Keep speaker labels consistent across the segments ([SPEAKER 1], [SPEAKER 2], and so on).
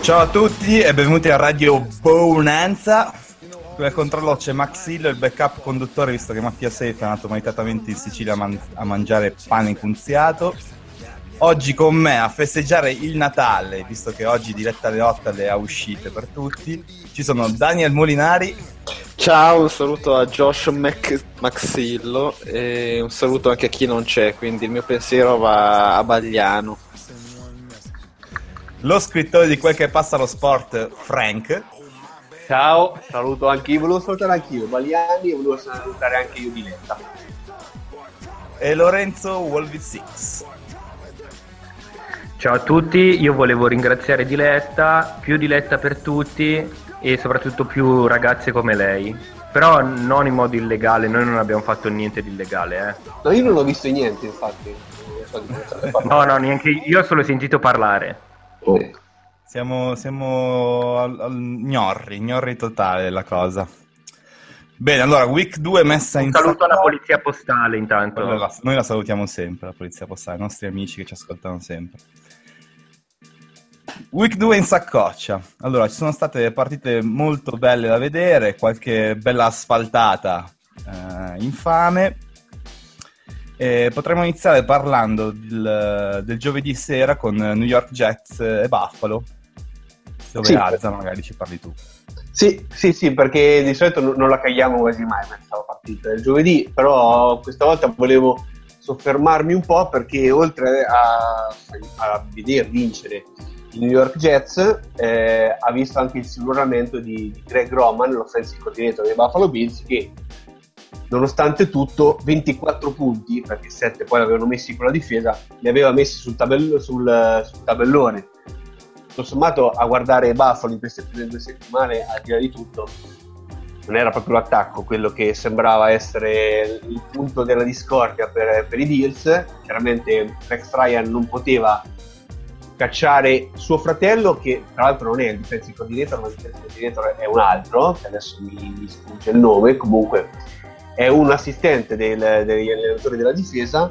[SPEAKER 1] Ciao a tutti e benvenuti a Radio Bonanza. Al controllo c'è Maxillo, il backup conduttore, visto che Mattia Seif è andato meritatamente in Sicilia a, man- a mangiare pane cunziato. Oggi con me a festeggiare il Natale, visto che oggi diretta alle 8 le ha uscite per tutti, ci sono Daniel Molinari.
[SPEAKER 2] Ciao, un saluto a Josh Mac- Maxillo e un saluto anche a chi non c'è, quindi il mio pensiero va a Bagliano.
[SPEAKER 1] Lo scrittore di quel che passa lo sport, Frank.
[SPEAKER 3] Ciao, saluto anche io, volevo salutare anche io, Baliani e volevo salutare anche io Diletta.
[SPEAKER 1] E Lorenzo Wolvi Six.
[SPEAKER 4] Ciao a tutti, io volevo ringraziare Diletta, più Diletta per tutti e soprattutto più ragazze come lei. Però non in modo illegale, noi non abbiamo fatto niente di illegale, eh.
[SPEAKER 3] No, io non ho visto niente, infatti.
[SPEAKER 4] No, no, neanche io, io ho solo sentito parlare.
[SPEAKER 3] Oh.
[SPEAKER 1] Siamo, siamo al, al gnorri, gnorri totale la cosa. Bene, allora, week 2 messa in
[SPEAKER 4] Un saluto alla polizia postale intanto.
[SPEAKER 1] La- noi la salutiamo sempre, la polizia postale, i nostri amici che ci ascoltano sempre. Week 2 in saccoccia. Allora, ci sono state partite molto belle da vedere, qualche bella asfaltata eh, infame. E potremmo iniziare parlando del, del giovedì sera con New York Jets e Buffalo, dove
[SPEAKER 3] Sì.
[SPEAKER 1] Azza magari ci parli tu.
[SPEAKER 3] Sì, sì, sì, perché di solito non, la cagliamo quasi mai questa partita del giovedì, però questa volta volevo soffermarmi un po' perché oltre a, a vedere vincere i New York Jets, eh, ha visto anche il silluramento di, di Greg Roman, l'offensive coordinator dei Buffalo Bills, che nonostante tutto 24 punti, perché 7 poi l'avevano messi con la difesa, li aveva messi sul, tabello- sul- sul tabellone tutto sommato a guardare Buffalo in queste prime due settimane, al di là di tutto, non era proprio l'attacco quello che sembrava essere il punto della discordia per, per i Bills. Chiaramente Rex Ryan non poteva cacciare suo fratello, che tra l'altro non è il defensive coordinator, ma il defensive coordinator è un altro, che adesso mi, mi sfugge il nome, comunque è un assistente del- degli allenatori della difesa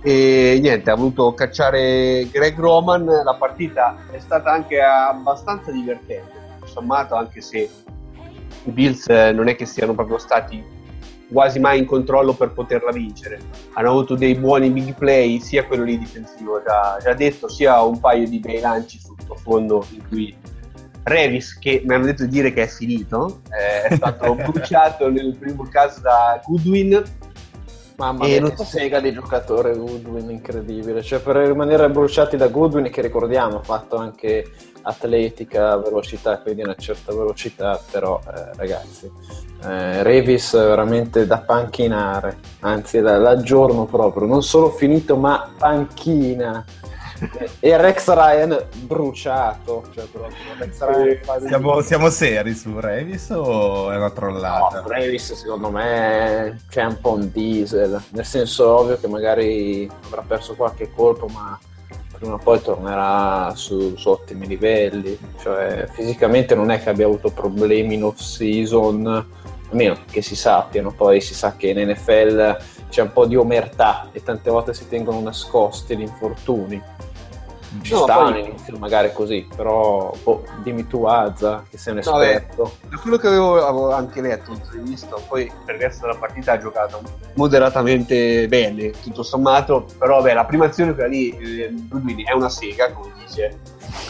[SPEAKER 3] e niente, ha voluto cacciare Greg Roman. La partita è stata anche abbastanza divertente, sommato, anche se i Bills eh, non è che siano proprio stati quasi mai in controllo per poterla vincere. Hanno avuto dei buoni big play, sia quello lì difensivo già, già detto, sia un paio di bei lanci sul profondo in cui Revis, che mi hanno detto di dire che è finito, eh, è stato bruciato nel primo caso da Goodwin.
[SPEAKER 2] Mamma mia,
[SPEAKER 3] non
[SPEAKER 2] che
[SPEAKER 3] so se-
[SPEAKER 2] sega di giocatore Goodwin, incredibile. Cioè, per rimanere bruciati da Goodwin, che ricordiamo, ha fatto anche atletica, velocità, quindi una certa velocità, però eh, ragazzi, eh, Revis veramente da panchinare, anzi la- l'aggiorno proprio, non solo finito ma panchina. E Rex Ryan bruciato, cioè Ryan
[SPEAKER 1] Siamo, siamo seri su Revis o è una trollata?
[SPEAKER 2] No, Travis secondo me c'è un po' un diesel, nel senso ovvio che magari avrà perso qualche colpo, ma prima o poi tornerà su, su ottimi livelli. Cioè, fisicamente non è che abbia avuto problemi in off season, almeno che si sappiano, poi si sa che in NFL c'è un po' di omertà e tante volte si tengono nascosti gli infortuni. Ci no, sta all'inizio magari così, però boh, dimmi tu Azza, che sei un esperto. No,
[SPEAKER 3] da quello che avevo, avevo anche letto, visto, poi per il resto della partita ha giocato moderatamente bene, tutto sommato, però beh, la prima azione quella lì, eh, è una sega, come dice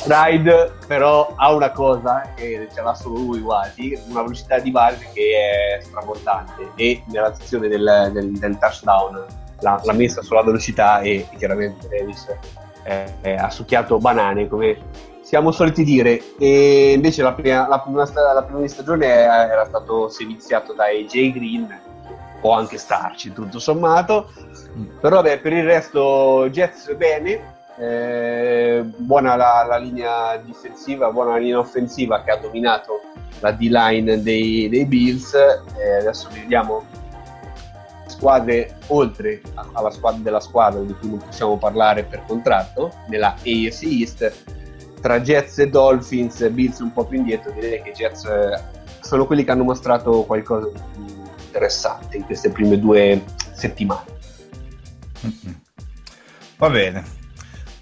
[SPEAKER 3] Ride, però ha una cosa che ce l'ha solo lui quasi, una velocità di base che è stravoltante e nell'azione del, del, del touchdown l'ha, l'ha, messa sulla velocità e, e chiaramente Davis eh, ha succhiato banane come siamo soliti dire. E invece la prima, la prima, la prima stagione era stato seviziato dai Jay Green può anche starci tutto sommato. Però beh, per il resto Jets bene. Eh, buona la, la, linea difensiva buona la linea offensiva che ha dominato la D-line dei, dei Bills. Eh, adesso vediamo squadre oltre alla squadra della squadra di cui non possiamo parlare per contratto, nella AFC East, tra Jets e Dolphins, Bills un po' più indietro, direi che Jets eh, sono quelli che hanno mostrato qualcosa di interessante in queste prime due settimane.
[SPEAKER 1] Va bene.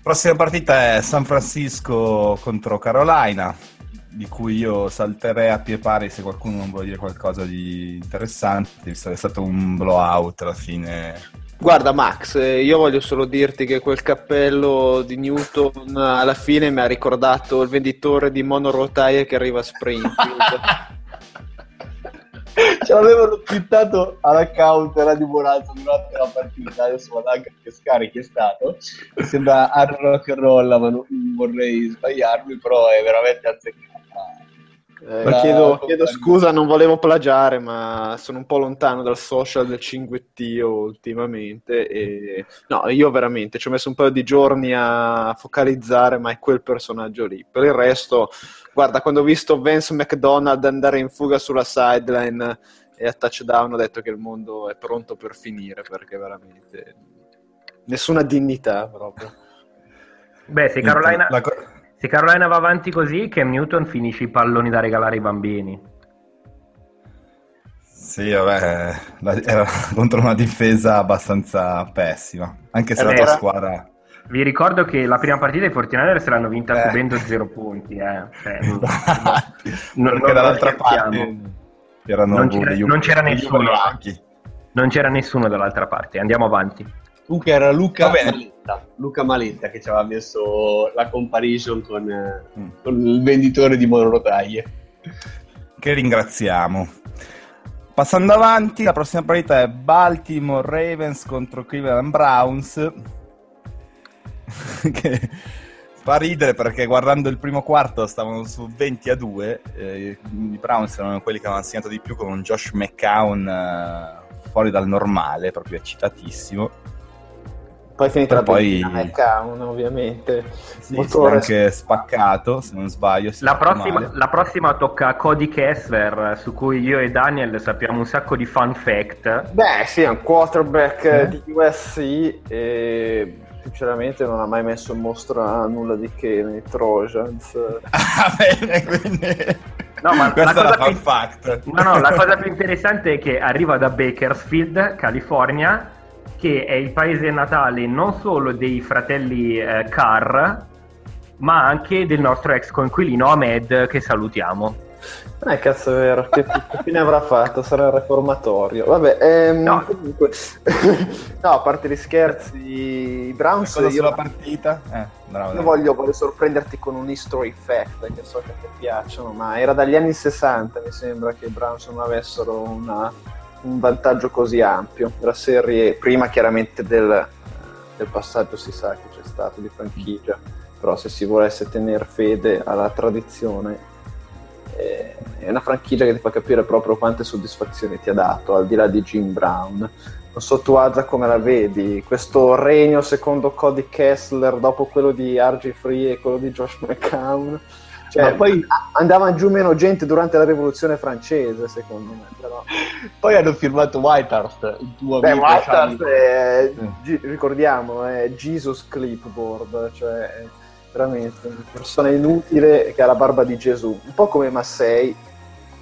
[SPEAKER 1] Prossima partita è San Francisco contro Carolina di cui io salterei a pie pari se qualcuno non vuole dire qualcosa di interessante, visto che è stato un blowout alla fine.
[SPEAKER 2] Guarda Max, eh, io voglio solo dirti che quel cappello di Newton alla fine mi ha ricordato il venditore di monorotaie che arriva a Springfield.
[SPEAKER 3] Ce l'avevano twittato all'account Radio Bonanza durante la partita, adesso vado anche a pescare chi è stato. Mi sembra hard rock and roll, ma non vorrei sbagliarmi, però è veramente azzeccato
[SPEAKER 2] eh, chiedo, chiedo, scusa, non volevo plagiare, ma sono un po' lontano dal social del cinguettio ultimamente. E... No, io veramente ci ho messo un paio di giorni a focalizzare, ma è quel personaggio lì. Per il resto, guarda, quando ho visto Vince McDonald andare in fuga sulla sideline e a touchdown, ho detto che il mondo è pronto per finire perché veramente nessuna dignità proprio.
[SPEAKER 4] Beh, se Carolina. La... Se Carolina va avanti così, Cam Newton finisce i palloni da regalare ai bambini.
[SPEAKER 1] Sì, vabbè, era contro una difesa abbastanza pessima, anche se la tua squadra...
[SPEAKER 4] Vi ricordo che la prima partita i Fortinari se l'hanno vinta eh. subendo zero punti, eh. Cioè, non,
[SPEAKER 1] non, perché non dall'altra parte
[SPEAKER 4] erano non c'era, non c'era nessuno. Non c'era nessuno dall'altra parte, andiamo avanti.
[SPEAKER 3] Comunque era Luca Maletta, Luca Maletta che ci aveva messo la comparison con, eh, mm. con il venditore di monorotaie.
[SPEAKER 1] Che ringraziamo. Passando avanti, la prossima partita è Baltimore Ravens contro Cleveland Browns. che fa ridere perché guardando il primo quarto stavano su 20 a 2. Eh, I Browns erano quelli che avevano segnato di più con un Josh McCown eh, fuori dal normale, proprio eccitatissimo.
[SPEAKER 2] Poi è finita la poi... McCown, ovviamente.
[SPEAKER 1] Sì, Motore... anche spaccato, se non sbaglio.
[SPEAKER 4] La prossima, la prossima, tocca a Cody Kessler, su cui io e Daniel sappiamo un sacco di fun fact.
[SPEAKER 2] Beh, sì, è un quarterback eh? di USC e sinceramente non ha mai messo in mostra nulla di che nei Trojans.
[SPEAKER 1] ah, bene, quindi...
[SPEAKER 4] No, ma la cosa, più... Fact. No, no, la cosa più interessante è che arriva da Bakersfield, California, che è il paese natale non solo dei fratelli eh, Carr, ma anche del nostro ex coinquilino Ahmed, che salutiamo.
[SPEAKER 2] Eh, cazzo è vero, che, che fine avrà fatto? Sarà il reformatorio. Vabbè, ehm, no. comunque, no, a parte gli scherzi, i Browns...
[SPEAKER 1] Io, sulla partita? Eh,
[SPEAKER 2] bravo, io voglio, voglio, sorprenderti con un history fact, che so che ti piacciono, ma era dagli anni 60, mi sembra, che i Browns non avessero una un vantaggio così ampio. La serie, prima chiaramente del, del passaggio si sa che c'è stato di franchigia, però se si volesse tenere fede alla tradizione eh, è una franchigia che ti fa capire proprio quante soddisfazioni ti ha dato, al di là di Jim Brown. Non so tu Azza come la vedi, questo regno secondo Cody Kessler dopo quello di RG Free e quello di Josh McCown cioè, poi andava giù meno gente durante la rivoluzione francese, secondo me. Però.
[SPEAKER 3] Poi hanno firmato Whitehurst, il tuo
[SPEAKER 2] Beh, amico. Whitehurst è, sì. ricordiamo, è Jesus Clipboard, cioè veramente una persona inutile che ha la barba di Gesù, un po' come Massei,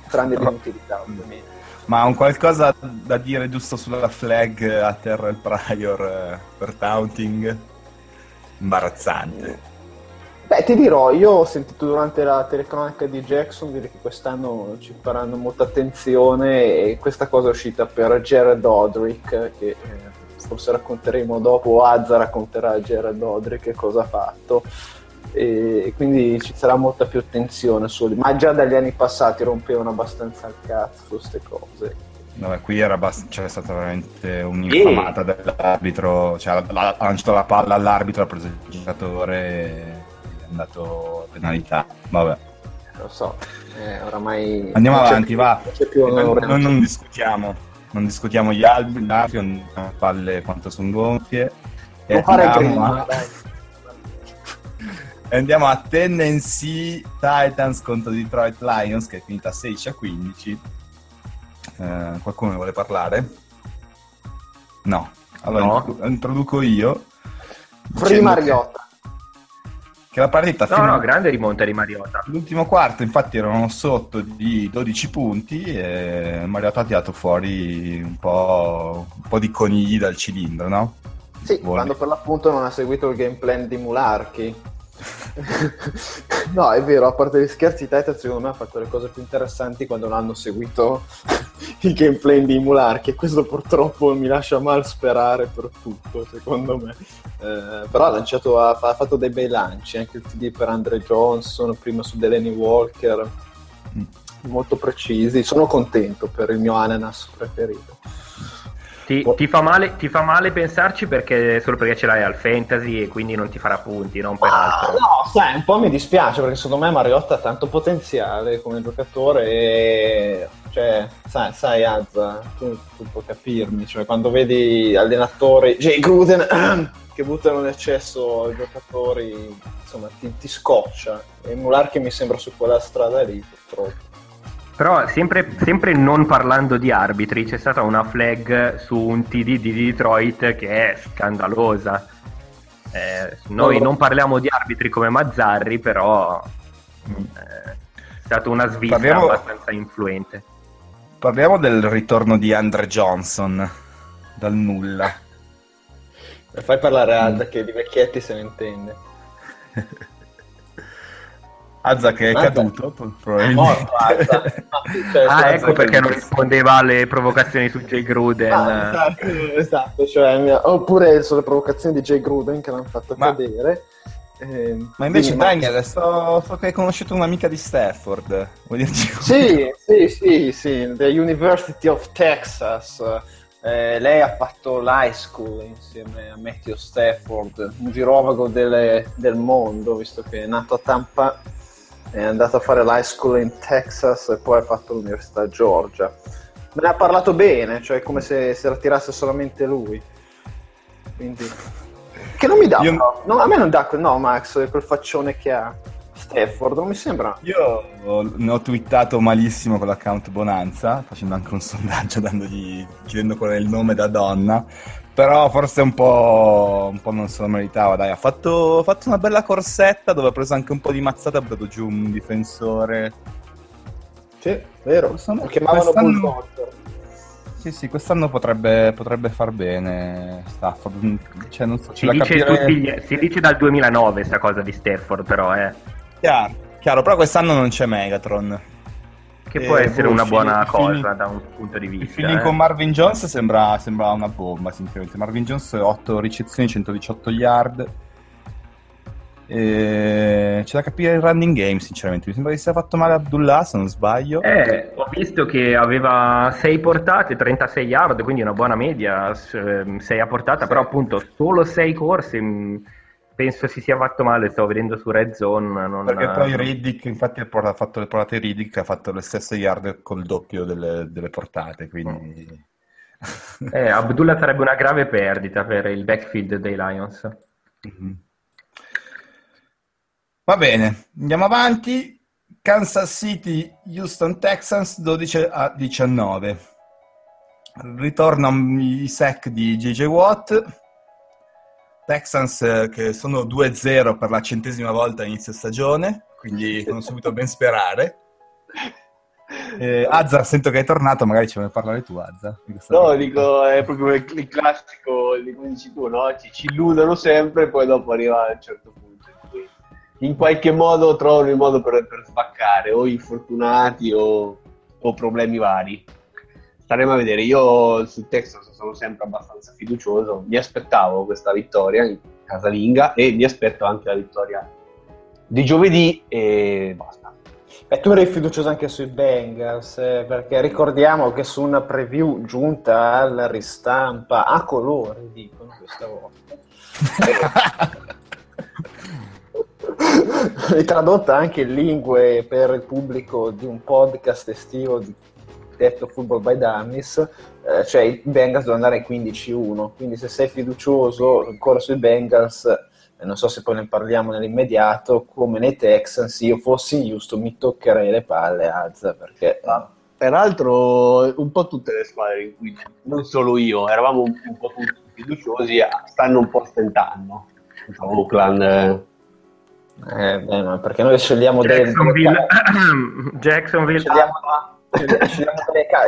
[SPEAKER 2] tranne l'inutilità ovviamente.
[SPEAKER 1] Ma un qualcosa da dire giusto sulla flag a terra il prior eh, per taunting? Imbarazzante.
[SPEAKER 2] Beh, ti dirò, io ho sentito durante la telecronaca di Jackson dire che quest'anno ci faranno molta attenzione e questa cosa è uscita per Jared Odrick, che eh, forse racconteremo dopo, o Azza racconterà a Jared Odrick che cosa ha fatto. E quindi ci sarà molta più attenzione su ma già dagli anni passati rompevano abbastanza il cazzo queste cose
[SPEAKER 1] Vabbè, qui era abbast- c'è stata veramente un'infamata dell'arbitro, cioè ha lanciato la palla all'arbitro, ha preso il giocatore andato a penalità. Vabbè.
[SPEAKER 2] Lo so, eh, oramai...
[SPEAKER 1] Andiamo avanti, va. Noi non discutiamo, non discutiamo gli alberi, l'arbitro, non palle quanto sono gonfie. E andiamo, a... andiamo a Tennessee Titans contro Detroit Lions che è finita 16 a 15. Eh, qualcuno vuole parlare? No. Allora no. introduco io.
[SPEAKER 2] Prima Riotta
[SPEAKER 1] che la partita
[SPEAKER 4] no, no, grande rimonta di Mariota
[SPEAKER 1] l'ultimo quarto infatti erano sotto di 12 punti e Mariota ha tirato fuori un po', un po di conigli dal cilindro no?
[SPEAKER 2] sì, Vuole. quando per l'appunto non ha seguito il game plan di Mularchi no, è vero, a parte gli scherzi, Titan secondo me ha fatto le cose più interessanti quando non hanno seguito il gameplay di Mularchi e questo purtroppo mi lascia mal sperare per tutto, secondo me. Eh, però ha, lanciato, ha, ha, fatto dei bei lanci, anche il TD per Andre Johnson, prima su Delaney Walker, mm. molto precisi. Sono contento per il mio ananas preferito.
[SPEAKER 4] Ti, ti, fa male, ti, fa male, pensarci perché, solo perché ce l'hai al fantasy e quindi non ti farà punti, non per ah, altro.
[SPEAKER 2] No, sai, un po' mi dispiace perché secondo me Mariotta ha tanto potenziale come giocatore e... Cioè, sai, sai Azza, tu, tu puoi capirmi, cioè quando vedi allenatori, Jay Gruden, che buttano in eccesso i giocatori, insomma, ti, ti scoccia. E Mular mi sembra su quella strada lì, purtroppo.
[SPEAKER 4] Però sempre, sempre, non parlando di arbitri, c'è stata una flag su un TD di Detroit che è scandalosa. Eh, noi non parliamo di arbitri come Mazzarri, però eh, è stata una svista parliamo, abbastanza influente.
[SPEAKER 1] Parliamo del ritorno di Andre Johnson dal nulla.
[SPEAKER 2] Fai parlare Alda che di vecchietti se ne intende.
[SPEAKER 1] Azza che è Mazza. caduto probabilmente.
[SPEAKER 2] Morto, Azza.
[SPEAKER 4] cioè, ah, ecco perché non rispondeva alle provocazioni su Jay Gruden. Ah,
[SPEAKER 2] esatto, esatto cioè, oppure sulle provocazioni di Jay Gruden che l'hanno fatto Ma... cadere.
[SPEAKER 1] Eh, ma invece Daniel, so, so, che hai conosciuto un'amica di Stafford, vuoi dirci
[SPEAKER 2] Sì, sì, sì, sì, the University of Texas. Eh, lei ha fatto l'high school insieme a Matthew Stafford, un girovago delle, del mondo, visto che è nato a Tampa è andato a fare l'high school in Texas e poi ha fatto l'università a Georgia. Me ne ha parlato bene, cioè come se, se la tirasse solamente lui. Quindi... Che non mi dà, Io... no, a me non dà quel, no Max, quel faccione che ha. Stafford, non mi sembra.
[SPEAKER 1] Io ne ho twittato malissimo con l'account Bonanza, facendo anche un sondaggio dandogli, chiedendo qual è il nome da donna. Però forse un po', un po non se lo meritava, dai. Ha fatto, ha fatto, una bella corsetta dove ha preso anche un po' di mazzata, ha buttato giù un difensore.
[SPEAKER 2] Sì, vero. Lo chiamavano quest'anno...
[SPEAKER 1] Sì, sì, quest'anno potrebbe, potrebbe far bene Stafford. Cioè, non so,
[SPEAKER 4] si, dice capire... gli... si dice dal 2009 questa cosa di Stafford, però, eh.
[SPEAKER 1] Chiaro, chiaro, però quest'anno non c'è Megatron.
[SPEAKER 4] Che può eh, essere boh, una buona cosa feeling, da un punto di vista. Il
[SPEAKER 1] feeling eh. con Marvin Jones sembra, sembra, una bomba, sinceramente. Marvin Jones 8 ricezioni, 118 yard. E... C'è da capire il running game, sinceramente. Mi sembra che sia fatto male Abdullah, se non sbaglio.
[SPEAKER 4] Eh, ho visto che aveva 6 portate, 36 yard, quindi una buona media, 6 a portata, sì. però appunto solo 6 corse mm, penso si sia fatto male, stavo vedendo su Red Zone. Non...
[SPEAKER 1] Perché poi Riddick, infatti ha fatto le portate Riddick, ha fatto le stesse yard col doppio delle, delle portate, quindi...
[SPEAKER 4] eh, Abdullah sarebbe una grave perdita per il backfield dei Lions. Mm-hmm.
[SPEAKER 1] Va bene, andiamo avanti. Kansas City, Houston Texans 12 a 19. Ritornano i sec di JJ Watt Texans eh, che sono 2-0 per la centesima volta inizio stagione, quindi fanno subito ben sperare. Eh, Azza, sento che è tornato, magari ci vuoi parlare tu, Azza.
[SPEAKER 3] No, dico, è proprio il classico, come dici tu, no? Ci, ci illudono sempre e poi dopo arriva a un certo punto. in qualche modo trovano il modo per, per spaccare, o infortunati o, o, problemi vari. Staremo a vedere. Io sul Texas sono sempre abbastanza fiducioso. Mi aspettavo questa vittoria in casalinga e mi aspetto anche la vittoria di giovedì e basta.
[SPEAKER 2] E tu eri fiducioso anche sui Bengals, eh, perché ricordiamo che su una preview giunta alla ristampa a colori, dicono questa volta. e tradotta anche in lingue per il pubblico di un podcast estivo di, detto Football by Dummies, eh, cioè i Bengals devono andare ai 15-1, quindi se sei fiducioso ancora sui Bengals, eh, non so se poi ne parliamo nell'immediato, come nei Texans, io fossi Houston mi toccherei le palle Azza perché...
[SPEAKER 3] Ah, peraltro un po' tutte le squadre in cui non solo io, eravamo un, un po' tutti fiduciosi, stanno un po' stentando. Oakland... Eh
[SPEAKER 2] eh, beh, ma perché noi scegliamo
[SPEAKER 4] Jacksonville, delle... Jacksonville.
[SPEAKER 2] Scegliamo, scegliamo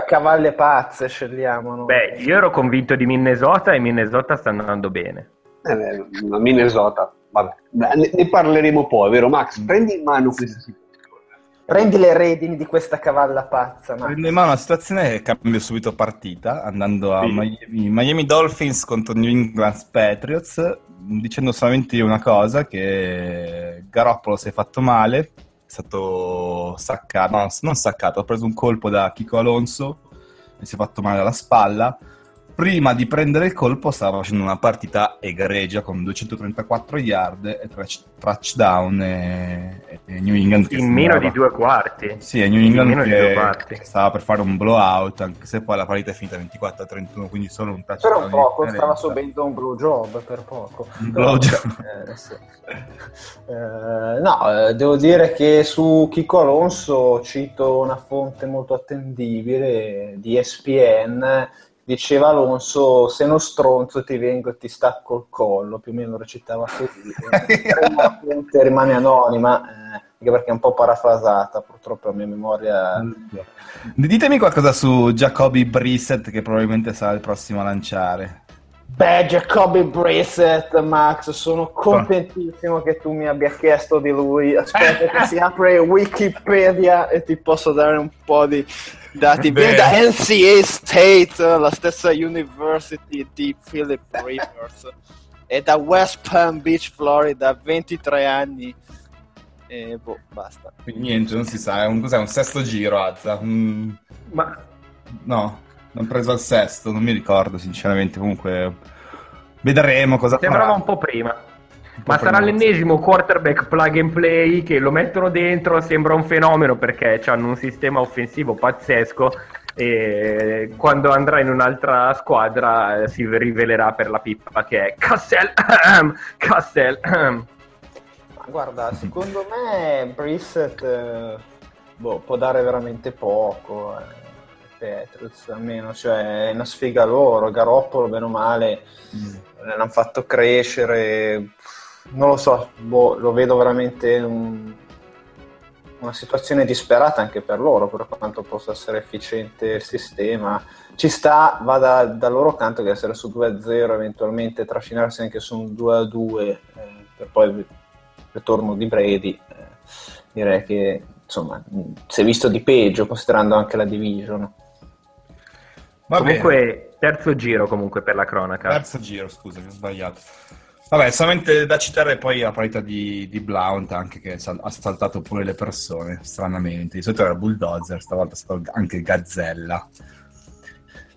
[SPEAKER 2] cavalle pazze, scegliamo. No?
[SPEAKER 4] Beh, io ero convinto di Minnesota e Minnesota sta andando bene.
[SPEAKER 3] Eh Minnesota, vabbè. Ne, ne, parleremo poi, vero Max? Prendi in mano questa situazione.
[SPEAKER 2] Prendi le redini di questa cavalla pazza. Max.
[SPEAKER 1] Prendo in mano la situazione e cambio subito partita, andando a sì. Miami, Miami Dolphins contro New England Patriots dicendo solamente una cosa, che Garoppolo si è fatto male, stato saccato, no, non saccato, ha preso un colpo da Chico Alonso e si è fatto male alla spalla prima di prendere il colpo stava facendo una partita egregia con 234 yard e touchdown e, e New England
[SPEAKER 4] in meno di due quarti.
[SPEAKER 1] Sì, e New England che, che stava per fare un blowout anche se poi la partita è finita 24-31 quindi solo un touchdown
[SPEAKER 2] per poco stava subendo un blue job per poco.
[SPEAKER 1] Un blue job.
[SPEAKER 2] eh, sì. eh, no, eh, devo dire che su Chico Alonso cito una fonte molto attendibile di ESPN diceva Alonso se non stronzo ti vengo e ti stacco il collo più o meno recitava così. La rimane anonima eh, anche perché è un po' parafrasata purtroppo la mia memoria.
[SPEAKER 1] Ditemi qualcosa su Jacoby Brissett che probabilmente sarà il prossimo a lanciare
[SPEAKER 2] Beh, Jacoby Brissett, Max, sono contentissimo che tu mi abbia chiesto di lui. Aspetta che si apre Wikipedia e ti posso dare un po' di dati. Viene da NCA State, la stessa university di Philip Rivers. e da West Palm Beach, Florida, 23 anni. E boh, basta.
[SPEAKER 1] Niente, non si sa, è un, cos'è, un sesto giro, Azza. Mm. Ma... No. Non preso al sesto, non mi ricordo sinceramente. Comunque, vedremo cosa
[SPEAKER 4] Sembrava farà. un po' prima. Un Ma sarà l'ennesimo quarterback plug and play che lo mettono dentro, sembra un fenomeno perché hanno un sistema offensivo pazzesco e quando andrà in un'altra squadra eh, si rivelerà per la pippa che è Cassell Cassell
[SPEAKER 2] guarda secondo me Brissett eh, boh, può dare veramente poco eh Patriots almeno, cioè è una sfiga loro, Garoppolo bene o male mm. l'hanno fatto crescere, non lo so, boh, lo vedo veramente un, una situazione disperata anche per loro, per quanto possa essere efficiente il sistema. Ci sta, va da, dal loro canto che essere su 2-0, eventualmente trascinarsi anche su un 2-2 eh, per poi il ritorno di Brady. Eh, direi che insomma si è visto di peggio considerando anche la division.
[SPEAKER 4] Va comunque, bene. terzo giro comunque per la cronaca.
[SPEAKER 1] Terzo giro, scusa, mi ho sbagliato. Vabbè, solamente da citare poi la partita di, di Blount anche che ha saltato pure le persone, stranamente. Di solito era Bulldozer, stavolta è stato anche Gazzella.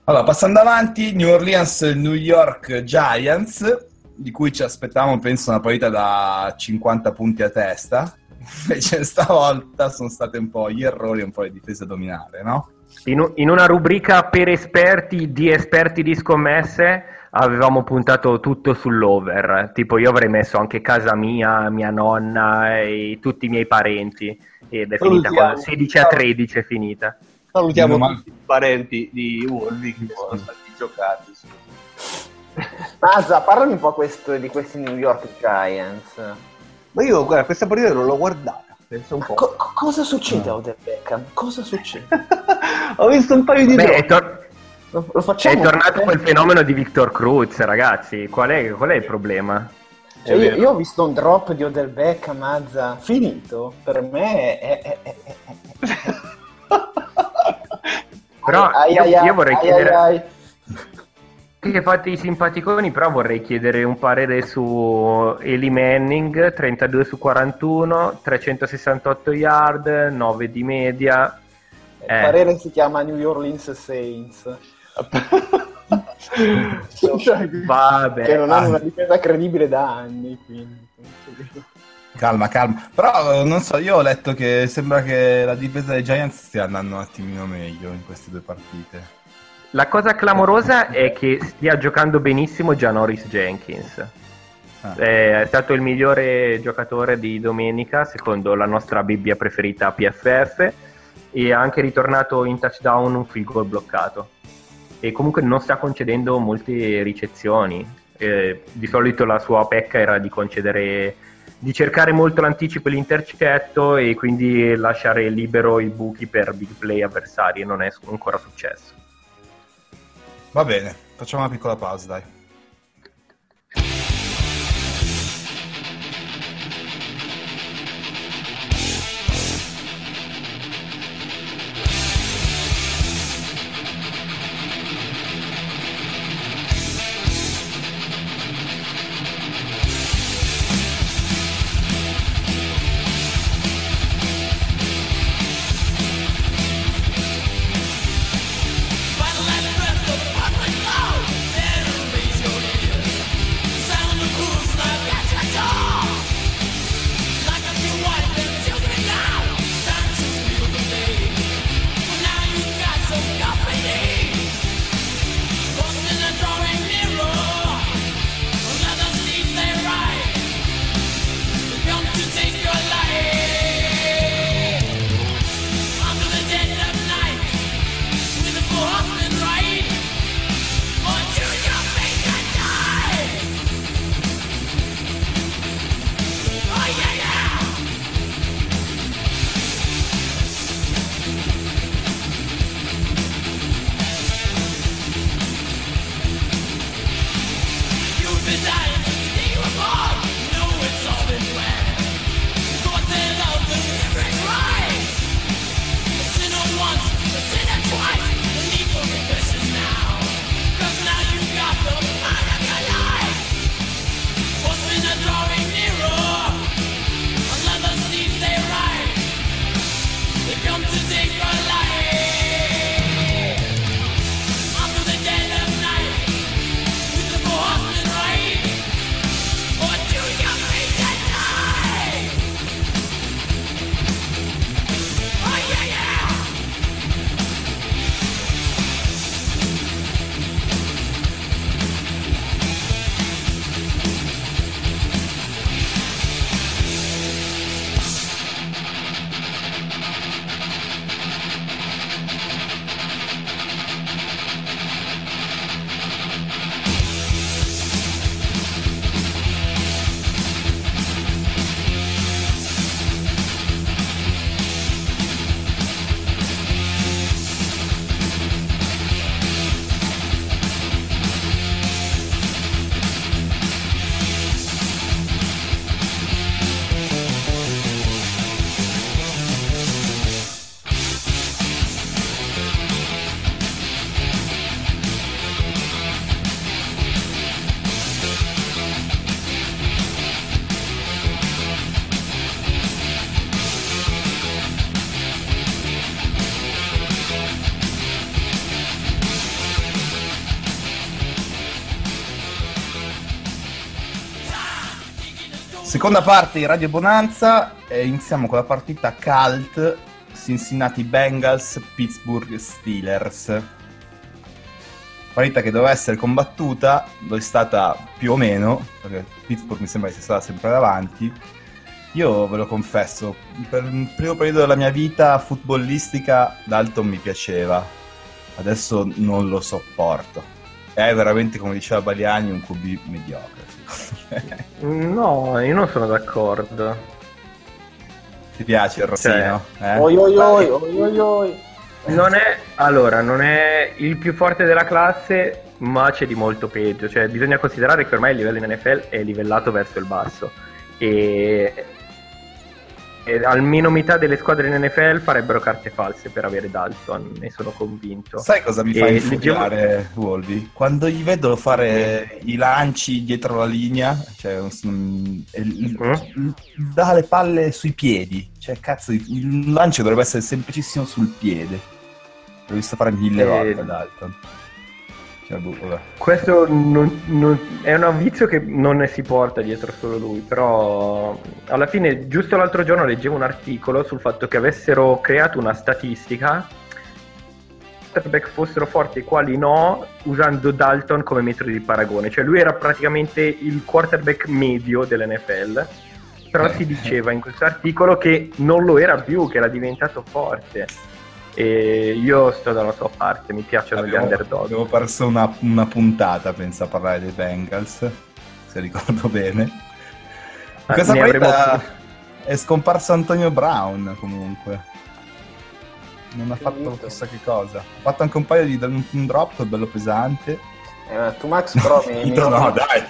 [SPEAKER 1] Allora, passando avanti, New Orleans, New York Giants, di cui ci aspettavamo, penso, una partita da 50 punti a testa. Invece stavolta sono stati un po' gli errori un po' le difese dominare, no?
[SPEAKER 4] In, in, una rubrica per esperti di esperti di scommesse avevamo puntato tutto sull'over, tipo io avrei messo anche casa mia, mia nonna e tutti i miei parenti ed è finita con 16 a 13 è finita.
[SPEAKER 3] Salutiamo no, tutti i parenti di Wolvi che sono stati giocati.
[SPEAKER 2] Mazza, parlami un po' questo, di questi New York Giants.
[SPEAKER 3] Ma io guarda, questa partita non l'ho guardata Pensa un po'.
[SPEAKER 2] Co- cosa succede a Odell Beckham? Cosa succede?
[SPEAKER 3] Ho visto un paio di
[SPEAKER 4] Beh, è, tor- lo, lo è tornato quel fenomeno di Victor Cruz, ragazzi. Qual è, qual è il problema?
[SPEAKER 2] Cioè, io, io, ho visto un drop di Odell Beckham, Mazza, finito. Per me è... è, è, è
[SPEAKER 4] Però ai, io, ai, io, vorrei ai, chiedere... Che fate i simpaticoni, però vorrei chiedere un parere su Eli Manning, 32 su 41, 368 yard, 9 di media.
[SPEAKER 2] Il eh. parere si chiama New Orleans Saints. cioè, Vabbè, che non hanno una difesa credibile da anni. Quindi.
[SPEAKER 5] Calma, calma. Però non so, io ho letto che sembra che la difesa dei Giants stia andando un attimino meglio in queste due partite.
[SPEAKER 4] La cosa clamorosa è che stia giocando benissimo Janoris Jenkins. Ah. È stato il migliore giocatore di domenica, secondo la nostra Bibbia preferita PFF, e ha anche ritornato in touchdown un field goal bloccato e comunque non sta concedendo molte ricezioni. Eh, di solito la sua pecca era di concedere di cercare molto l'anticipo e l'intercetto e quindi lasciare libero i buchi per big play avversari e non è ancora successo.
[SPEAKER 5] Va bene, facciamo una piccola pausa, dai. Seconda parte di Radio Bonanza, eh, iniziamo con la partita cult Cincinnati Bengals Pittsburgh Steelers. Partita che doveva essere combattuta, lo è stata più o meno, perché Pittsburgh mi sembra che sia stata sempre davanti. Io ve lo confesso, per il primo periodo della mia vita footballistica Dalton mi piaceva, adesso non lo sopporto. È veramente, come diceva Baliani, un QB mediocre.
[SPEAKER 4] no, io non sono d'accordo.
[SPEAKER 5] Ti piace il rossino?
[SPEAKER 2] Cioè, eh? oi, oi, oi, oi, oi,
[SPEAKER 4] Non è, allora, non è il più forte della classe, ma c'è di molto peggio. Cioè, bisogna considerare che ormai il livello in NFL è livellato verso il basso. E e almeno metà delle squadre in NFL farebbero carte false per avere Dalton, ne sono convinto.
[SPEAKER 1] Sai cosa mi fa infuriare leggevo... Wolby? Quando gli vedo fare i lanci dietro la linea, cioè il, mm? dà le palle sui piedi, cioè cazzo, il lancio dovrebbe essere semplicissimo sul piede. L'ho visto fare mille eh... volte Dalton.
[SPEAKER 4] Cioè, boh, Questo non, non, è un vizio che non ne si porta dietro solo lui, però alla fine giusto l'altro giorno leggevo un articolo sul fatto che avessero creato una statistica quarterback fossero forti e quali no, usando Dalton come metodo di paragone. Cioè lui era praticamente il quarterback medio dell'NFL, però eh. si diceva in questo articolo che non lo era più, che era diventato forte. E io sto dalla sua parte, mi piacciono abbiamo, gli underdog.
[SPEAKER 1] Abbiamo perso una, una, puntata, penso, a parlare dei Bengals, se ricordo bene. In ah, questa partita avremo... è scomparso Antonio Brown, comunque. Non ha fatto chissà che cosa. Ha fatto anche un paio di un drop bello pesante.
[SPEAKER 2] Eh, tu Max però mi,
[SPEAKER 1] mi, no, no, dai.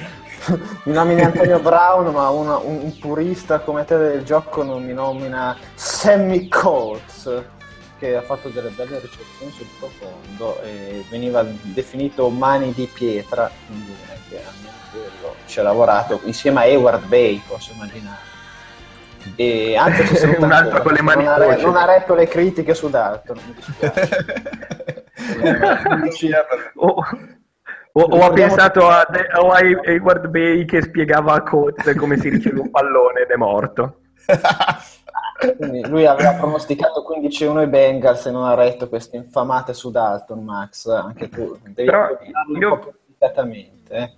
[SPEAKER 2] mi nomini Antonio Brown, ma una, un, un, purista come te del gioco non mi nomina Sammy Coates che ha fatto delle belle ricezioni sul profondo e veniva definito mani di pietra, quindi che almeno quello ci ha lavorato insieme a Hayward Bay, posso immaginare. E anche se
[SPEAKER 4] un altro con le mani
[SPEAKER 2] non, ha, non ha retto le critiche su Dalton, mi
[SPEAKER 4] dispiace. o, o, o ha pensato a, a Hayward Bay che spiegava a Coates come si riceve un pallone ed è morto.
[SPEAKER 2] Quindi lui aveva pronosticato 15-1 i Bengals e non ha retto queste infamate su Dalton, Max. Anche tu devi Però io... un po' eh.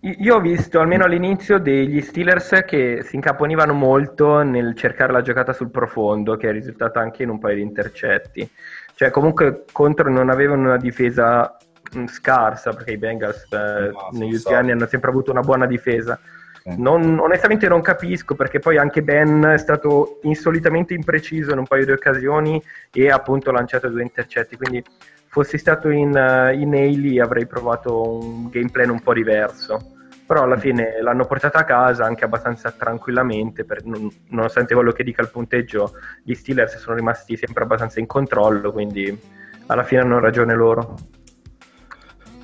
[SPEAKER 4] Io ho visto almeno all'inizio degli Steelers che si incaponivano molto nel cercare la giocata sul profondo, che è risultata anche in un paio di intercetti. Cioè, comunque contro non avevano una difesa mh, scarsa, perché i Bengals eh, no, negli ultimi anni hanno sempre avuto una buona difesa. Non, onestamente non capisco perché poi anche Ben è stato insolitamente impreciso in un paio di occasioni e ha appunto lanciato due intercetti, quindi fossi stato in, uh, in Ailey avrei provato un gameplay un po' diverso. Però alla fine l'hanno portata a casa anche abbastanza tranquillamente, per, non, nonostante quello che dica il punteggio, gli Steelers sono rimasti sempre abbastanza in controllo, quindi alla fine hanno ragione loro.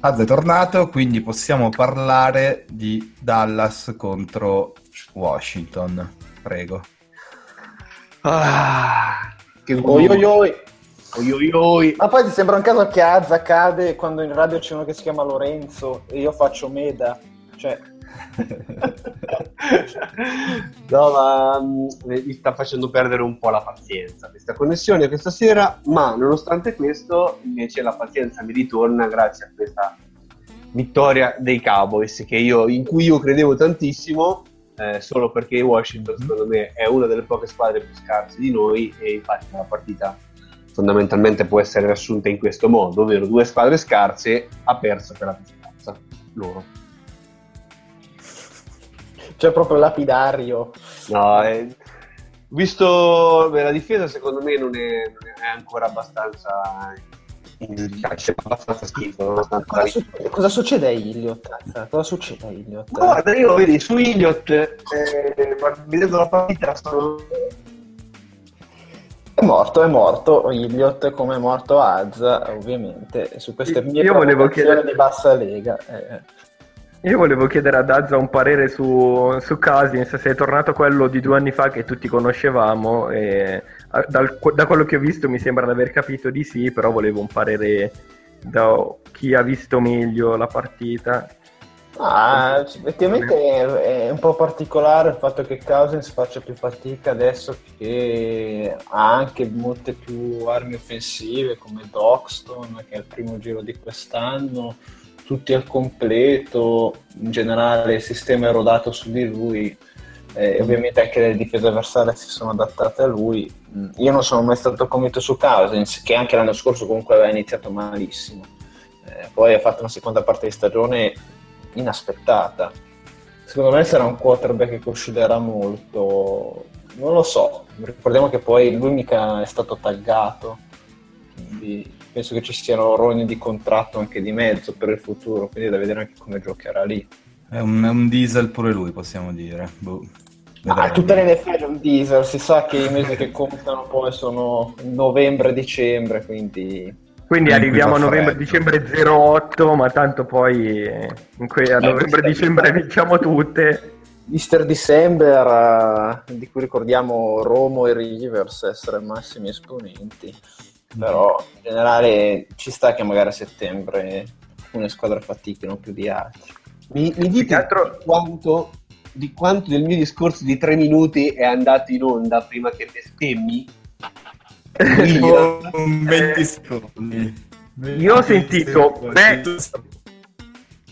[SPEAKER 1] Az è tornato, quindi possiamo parlare di Dallas contro Washington. Prego.
[SPEAKER 2] Ah, che oioioi. Oioioi. Ma poi ti sembra un caso che Az accade quando in radio c'è uno che si chiama Lorenzo e io faccio Meda. Cioè...
[SPEAKER 3] no, ma mm, mi sta facendo perdere un po' la pazienza questa connessione questa sera, ma nonostante questo, invece la pazienza mi ritorna grazie a questa vittoria dei Cowboys io, in cui io credevo tantissimo. Eh, solo perché Washington secondo me è una delle poche squadre più scarse di noi e infatti la partita fondamentalmente può essere riassunta in questo modo, ovvero due squadre scarse ha perso per la scarsa, loro.
[SPEAKER 2] Cioè proprio lapidario.
[SPEAKER 3] No, è... visto beh, la difesa secondo me non è, non è ancora abbastanza c'è abbastanza schifo.
[SPEAKER 2] Abbastanza cosa, succede, cosa succede a Iliot? Cosa succede a Iliot?
[SPEAKER 3] Guarda, io vedi su Iliot, eh, vedendo la partita, sono...
[SPEAKER 2] È morto, è morto Iliot come è morto Az, ovviamente, su queste mie io volevo chiedere di bassa lega. Eh.
[SPEAKER 4] Io volevo chiedere a Dazza un parere su, su Cousins, se è tornato quello di due anni fa che tutti conoscevamo e dal, da quello che ho visto mi sembra di aver capito di sì, però volevo un parere da chi ha visto meglio la partita.
[SPEAKER 2] Ah, effettivamente è, è, un po' particolare il fatto che Cousins faccia più fatica adesso che ha anche molte più armi offensive come Doxton che è il primo giro di quest'anno tutti al completo, in generale il sistema è rodato su di lui e mm. ovviamente anche le difese avversarie si sono adattate a lui. Mm, io non sono mai stato convinto su Cousins, che anche l'anno scorso comunque aveva iniziato malissimo. Eh, poi ha fatto una seconda parte di stagione inaspettata. Secondo me sarà un quarterback che oscillerà molto. Non lo so, ricordiamo che poi lui mica è stato taggato quindi penso che ci siano rogni di contratto anche di mezzo per il futuro, quindi da vedere anche come giocherà lì.
[SPEAKER 1] È un, è un diesel pure lui, possiamo dire. Boh.
[SPEAKER 2] Ah, tutta l'NFL è un diesel, si sa che i mesi che contano poi sono novembre e dicembre, quindi...
[SPEAKER 4] Quindi arriviamo a novembre-dicembre 08, ma tanto poi eh, a novembre-dicembre vinciamo tutte.
[SPEAKER 2] Easter December, uh, di cui ricordiamo Romo e Rivers essere massimi esponenti, però in generale ci sta che magari a settembre alcune squadre fatichino più di altre.
[SPEAKER 3] Mi, mi dite altro... quanto, di quanto del mio discorso di tre minuti è andato in onda prima che bestemmi?
[SPEAKER 1] Io, 20 secondi.
[SPEAKER 4] Io ho sentito beh,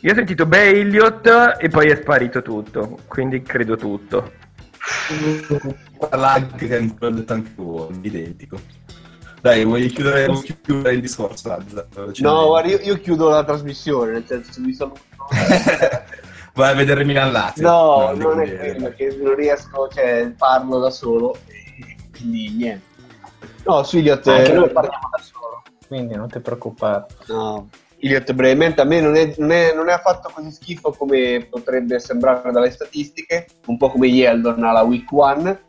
[SPEAKER 4] io ho sentito Beh Elliot e poi è sparito tutto, quindi credo tutto.
[SPEAKER 1] Parlate che anche voi, identico. Dai, vuoi chiudere, chiudere il discorso? Lazza?
[SPEAKER 3] No, guarda, io, io, chiudo la trasmissione, nel senso mi sono...
[SPEAKER 1] Vai a vedere Milan Lazio.
[SPEAKER 3] No, no non è quello, perché non riesco, cioè parlo da solo, quindi niente. No, su Elliot...
[SPEAKER 2] Anche noi parliamo da solo, quindi non ti preoccupare.
[SPEAKER 3] No, Elliot brevemente a me non è, non, è, non è, affatto così schifo come potrebbe sembrare dalle statistiche, un po' come Yeldon alla week 1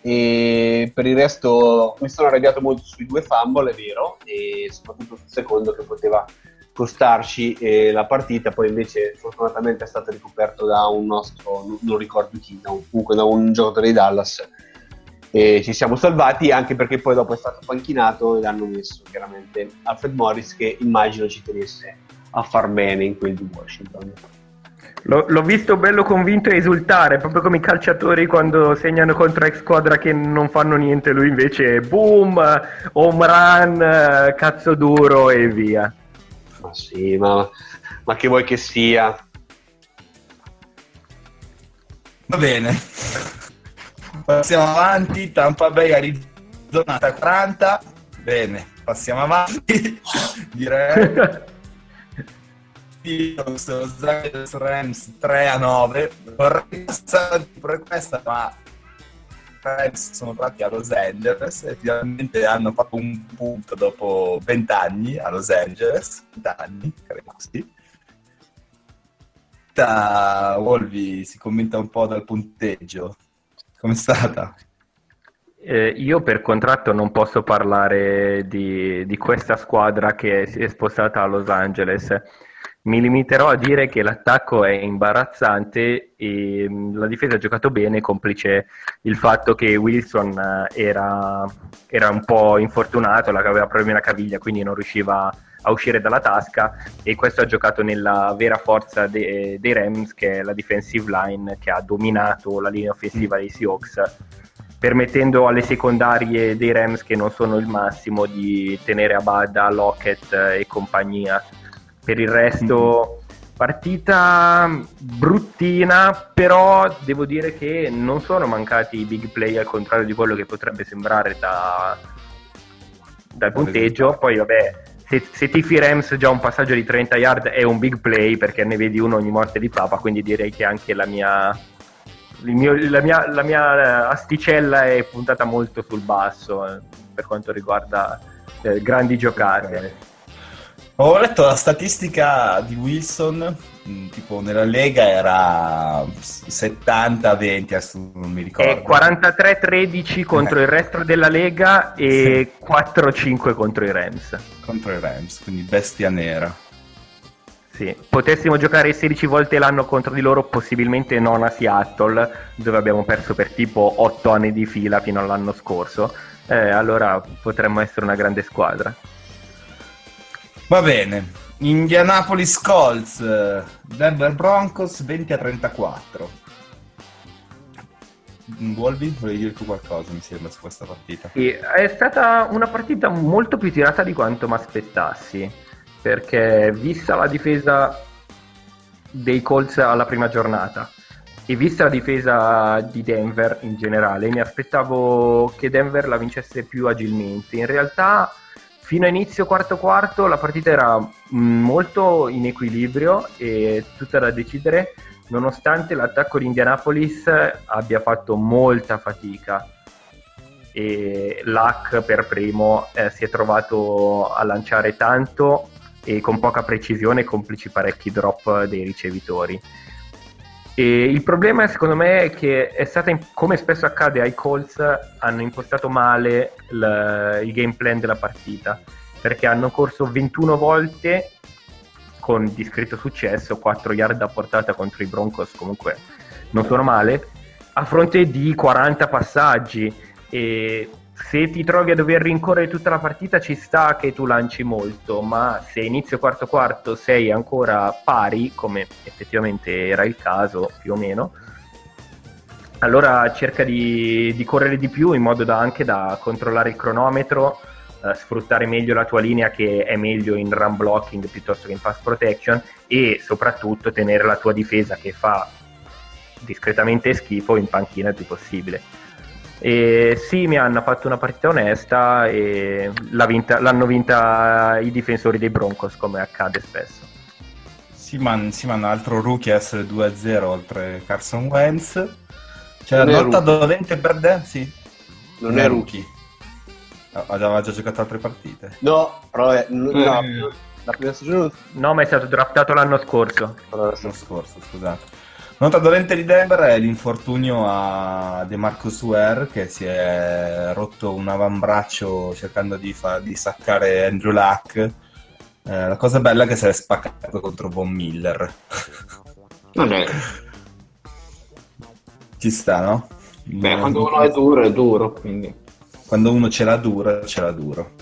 [SPEAKER 3] e per il resto mi sono arrabbiato molto sui due fumble, è vero, e soprattutto sul secondo che poteva costarci eh, la partita, poi invece fortunatamente è stato ricoperto da un nostro, non ricordo chi, da un, comunque da un giocatore di Dallas e ci siamo salvati anche perché poi dopo è stato panchinato e l'hanno messo chiaramente Alfred Morris che immagino ci tenesse a far bene in quel di Washington.
[SPEAKER 4] L'ho, l'ho, visto bello convinto e esultare, proprio come i calciatori quando segnano contro ex squadra che non fanno niente, lui invece boom, home run, cazzo duro e via.
[SPEAKER 3] Ma sì, ma, ma che vuoi che sia?
[SPEAKER 1] Va bene. Passiamo avanti, Tampa Bay Arizona 40. Bene, passiamo avanti. Direi. Zagres Rams 3 a 9. Vorrei passare per questa, ma Rams sono tornati a Los Angeles e finalmente hanno fatto un punto dopo 20 anni a Los Angeles. 20 anni, credo sì. Wolvi si commenta un po' dal punteggio. Com'è stata?
[SPEAKER 4] Eh, io per contratto non posso parlare di, di, questa squadra che si è spostata a Los Angeles. Mi limiterò a dire che l'attacco è imbarazzante e mm, la difesa ha giocato bene, complice il fatto che Wilson eh, era, era un po' infortunato, aveva problemi alla caviglia, quindi non riusciva a uscire dalla tasca e questo ha giocato nella vera forza de- dei Rams che è la defensive line che ha dominato la linea offensiva dei Seahawks permettendo alle secondarie dei Rams che non sono il massimo di tenere a bada Lockett e compagnia per il resto partita bruttina però devo dire che non sono mancati i big play al contrario di quello che potrebbe sembrare da, dal punteggio. poi vabbè se, se tifi Rams già un passaggio di 30 yard è un big play perché ne vedi uno ogni morte di papa, quindi direi che anche la mia, mio, la, mia, la mia, asticella è puntata molto sul basso eh, per quanto riguarda eh, grandi giocate.
[SPEAKER 1] Ho letto la statistica di Wilson, mm, tipo nella Lega era 70-20, adesso non mi ricordo. È
[SPEAKER 4] 43-13 contro eh. il resto della Lega e sì. 4-5 contro i Rams.
[SPEAKER 1] Contro i Rams, quindi bestia nera.
[SPEAKER 4] Sì, potessimo giocare 16 volte l'anno contro di loro, possibilmente non a Seattle, dove abbiamo perso per tipo 8 anni di fila fino all'anno scorso. Eh, allora potremmo essere una grande squadra.
[SPEAKER 1] Va bene. Indianapolis Colts, Denver Broncos 20 a 34. Volvi, volevi dire tu qualcosa, mi sembra, su questa partita?
[SPEAKER 4] Sì, è stata una partita molto più tirata di quanto mi aspettassi, perché vista la difesa dei Colts alla prima giornata e vista la difesa di Denver in generale, mi aspettavo che Denver la vincesse più agilmente. In realtà fino a inizio quarto quarto la partita era mm, molto in equilibrio e tutta da decidere nonostante l'attacco di Indianapolis abbia fatto molta fatica e l'hack per primo eh, si è trovato a lanciare tanto e con poca precisione complici parecchi drop dei ricevitori. E il problema secondo me è che è stata, come spesso accade ai Colts, hanno impostato male il, il game plan della partita, perché hanno corso 21 volte con discreto successo, 4 yard a portata contro i Broncos, comunque non sono male, a fronte di 40 passaggi. E se ti trovi a dover rincorrere tutta la partita ci sta che tu lanci molto, ma se inizio quarto quarto sei ancora pari, come effettivamente era il caso più o meno, allora cerca di, di correre di più in modo da anche da controllare il cronometro, eh, sfruttare meglio la tua linea che è meglio in run blocking piuttosto che in pass protection e soprattutto tenere la tua difesa che fa discretamente schifo in panchina il più possibile. E sì, mi hanno fatto una partita onesta e vinta, l'hanno vinta i difensori dei Broncos, come accade spesso.
[SPEAKER 1] Seaman, Seaman altro rookie a essere 2-0 oltre Carson Wentz. C'è la lotta dolente per Dan? Sì.
[SPEAKER 3] Non, non è rookie.
[SPEAKER 1] rookie. Aveva già giocato altre partite?
[SPEAKER 3] No, però è, no, eh.
[SPEAKER 4] la prima stagione... No, ma è stato draftato l'anno scorso.
[SPEAKER 1] L'anno scorso, scusate. Nota dolente di Denver è l'infortunio a DeMarcus Ware che si è rotto un avambraccio cercando di, fa- di saccare Andrew Luck. Eh, la cosa bella è che si è spaccato contro Von Miller.
[SPEAKER 2] Vabbè.
[SPEAKER 1] Ci sta, no?
[SPEAKER 2] Beh, quando uno è duro è duro, quindi...
[SPEAKER 1] Quando uno ce l'ha duro, ce l'ha duro.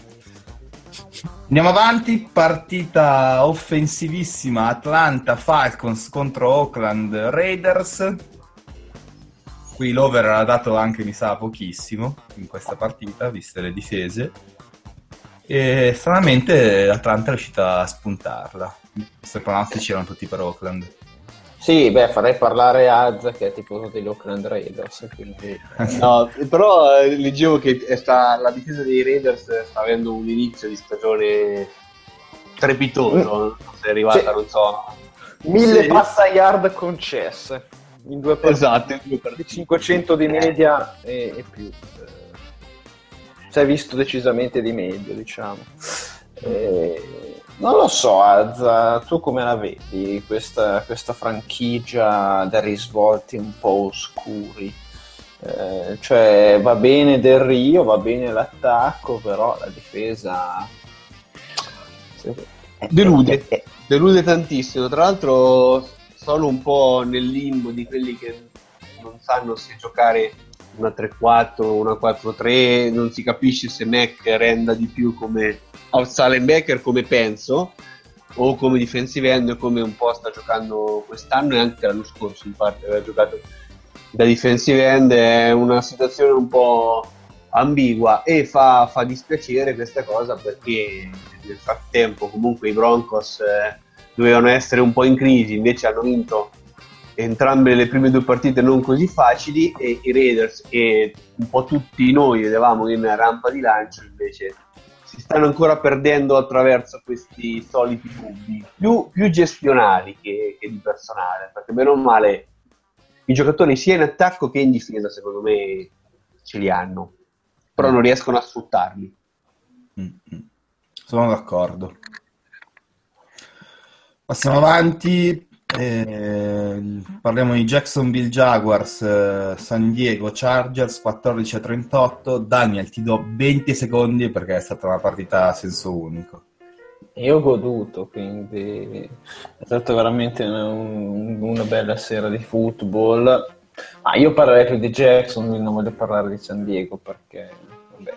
[SPEAKER 1] Andiamo avanti, partita offensivissima Atlanta Falcons contro Oakland Raiders. Qui l'over era dato anche, mi sa, pochissimo in questa partita, viste le difese. E stranamente Atlanta è riuscita a spuntarla. Questi pronostici erano tutti per Oakland.
[SPEAKER 2] Sì, beh, farei parlare Az che è tipo degli Oakland Raiders. Quindi...
[SPEAKER 3] no, però eh, leggevo che sta, la difesa dei Raiders sta avendo un inizio di stagione trepitoso. Mm. Se è arrivata, sì. non so.
[SPEAKER 2] Mille sì. passa yard concesse in due partite.
[SPEAKER 3] Esatto, in due partite.
[SPEAKER 2] 500 di media e, e più. Si è visto decisamente di meglio, diciamo. E non lo so, Azza, tu come la vedi questa, questa franchigia dai risvolti un po' oscuri? Eh, cioè va bene Del Rio, va bene l'attacco, però la difesa
[SPEAKER 3] delude, delude tantissimo. Tra l'altro sono un po' nel limbo di quelli che non sanno se giocare una 3-4, una 4-3, non si capisce se Mac renda di più come outside linebacker come penso o come defensive end come un po' sta giocando quest'anno e anche l'anno scorso in parte aveva giocato da defensive end è una situazione un po' ambigua e fa, fa dispiacere questa cosa perché nel frattempo comunque i Broncos eh, dovevano essere un po' in crisi invece hanno vinto entrambe le prime due partite non così facili e i Raiders che un po' tutti noi vedevamo in rampa di lancio invece si stanno ancora perdendo attraverso questi soliti dubbi, più, più gestionali che, che, di personale, perché meno male i giocatori sia in attacco che in difesa secondo me ce li hanno, però non riescono a sfruttarli.
[SPEAKER 1] Mm-hmm. Sono d'accordo. Passiamo avanti, eh, parliamo di Jacksonville Jaguars, eh, San Diego Chargers 14 a 38. Daniel, ti do 20 secondi perché è stata una partita a senso unico.
[SPEAKER 2] Io ho goduto, quindi è stata veramente un, una bella sera di football. Ma io parlerei più di Jacksonville, non voglio parlare di San Diego perché vabbè,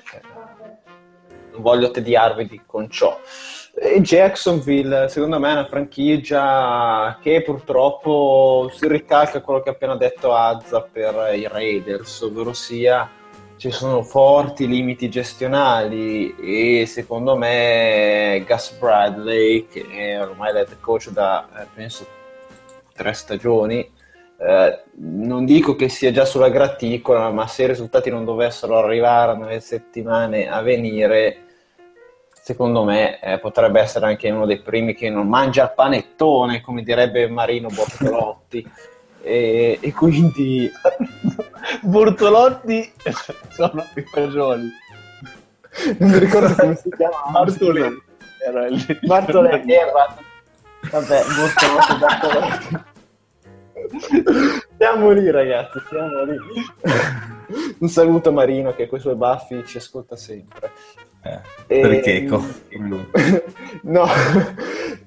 [SPEAKER 2] voglio tediarvi con ciò. E Jacksonville, secondo me, è una franchigia che purtroppo si ricalca quello che ha appena detto Azza per i Raiders, ovvero sia ci sono forti limiti gestionali e secondo me Gus Bradley, che è ormai l'head coach da eh, penso tre stagioni, eh, non dico che sia già sulla graticola, ma se i risultati non dovessero arrivare nelle settimane a venire, secondo me eh, potrebbe essere anche uno dei primi che non mangia il panettone, come direbbe Marino Bortolotti. e, e, quindi
[SPEAKER 3] Bortolotti sono i fagioli.
[SPEAKER 2] Non mi ricordo come si chiama.
[SPEAKER 3] Bartoletti. Era il
[SPEAKER 2] Bartoletti, era... Vabbè, Bortolotti, Bartoletti. Siamo lì ragazzi, siamo lì. Un saluto a Marino che con i suoi baffi ci ascolta sempre.
[SPEAKER 1] Eh, per il checo.
[SPEAKER 2] no,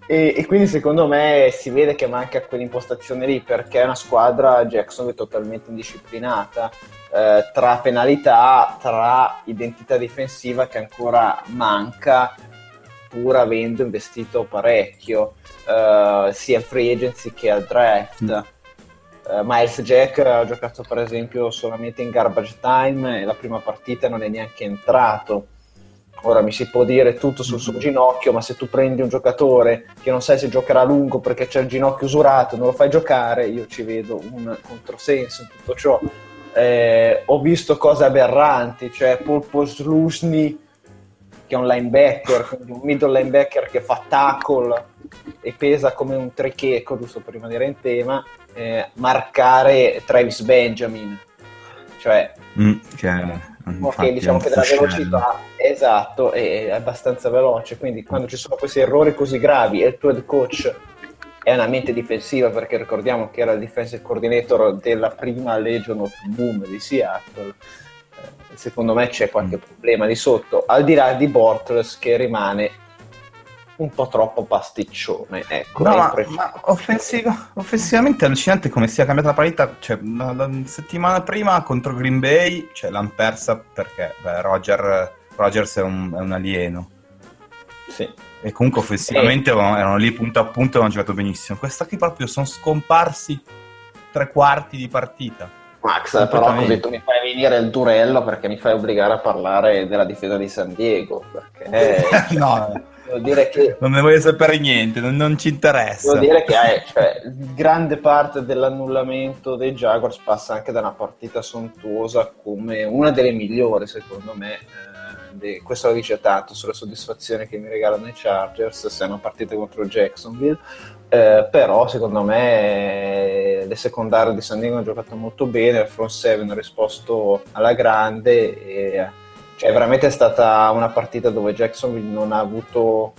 [SPEAKER 2] e, e, quindi secondo me si vede che manca quell'impostazione lì perché è una squadra Jacksonville totalmente indisciplinata eh, tra penalità, tra identità difensiva che ancora manca pur avendo investito parecchio eh, sia al free agency che al draft. Mm. Uh, Miles Jack ha giocato per esempio solamente in garbage time e la prima partita non è neanche entrato Ora mi si può dire tutto sul suo ginocchio, ma se tu prendi un giocatore che non sai se giocherà a lungo perché c'è il ginocchio usurato, non lo fai giocare, io ci vedo un controsenso in tutto ciò. Eh, ho visto cose aberranti, cioè Purpose Lusny, che è un linebacker, quindi un middle linebacker che fa tackle e pesa come un tricheco, giusto per rimanere in tema, eh, marcare Travis Benjamin. Cioè,
[SPEAKER 1] mm, che
[SPEAKER 2] Infatti, diciamo che della velocità esatto è abbastanza veloce quindi quando ci sono questi errori così gravi e il tuo head coach è una mente difensiva perché ricordiamo che era il defensive coordinator della prima Legion of Boom di Seattle eh, secondo me c'è qualche mm. problema di sotto al di là di Bortles che rimane un po' troppo pasticcione. Ecco,
[SPEAKER 1] no, ma, ma offensiva, offensivamente è allucinante come sia cambiata la parità. Cioè, la, la settimana prima contro Green Bay cioè, l'hanno persa perché beh, Roger, Rogers è un, è un alieno.
[SPEAKER 2] Sì.
[SPEAKER 1] E comunque offensivamente e... erano lì punto a punto e hanno giocato benissimo. Questa qui proprio sono scomparsi tre quarti di partita.
[SPEAKER 2] Max, però così tu mi fai venire il durello perché mi fai obbligare a parlare della difesa di San Diego. Perché...
[SPEAKER 1] no,
[SPEAKER 2] Vuol dire che...
[SPEAKER 1] Non ne voglio sapere niente, non, non ci interessa.
[SPEAKER 2] Vuol dire che eh, cioè, grande parte dell'annullamento dei Jaguars passa anche da una partita sontuosa come una delle migliori, secondo me. Eh, questo dice tanto sulle soddisfazioni che mi regalano i Chargers, se è una partita contro Jacksonville. Eh, però secondo me le secondarie di San Diego hanno giocato molto bene, il front 7 ha risposto alla grande e cioè, veramente è stata una partita dove Jacksonville non ha avuto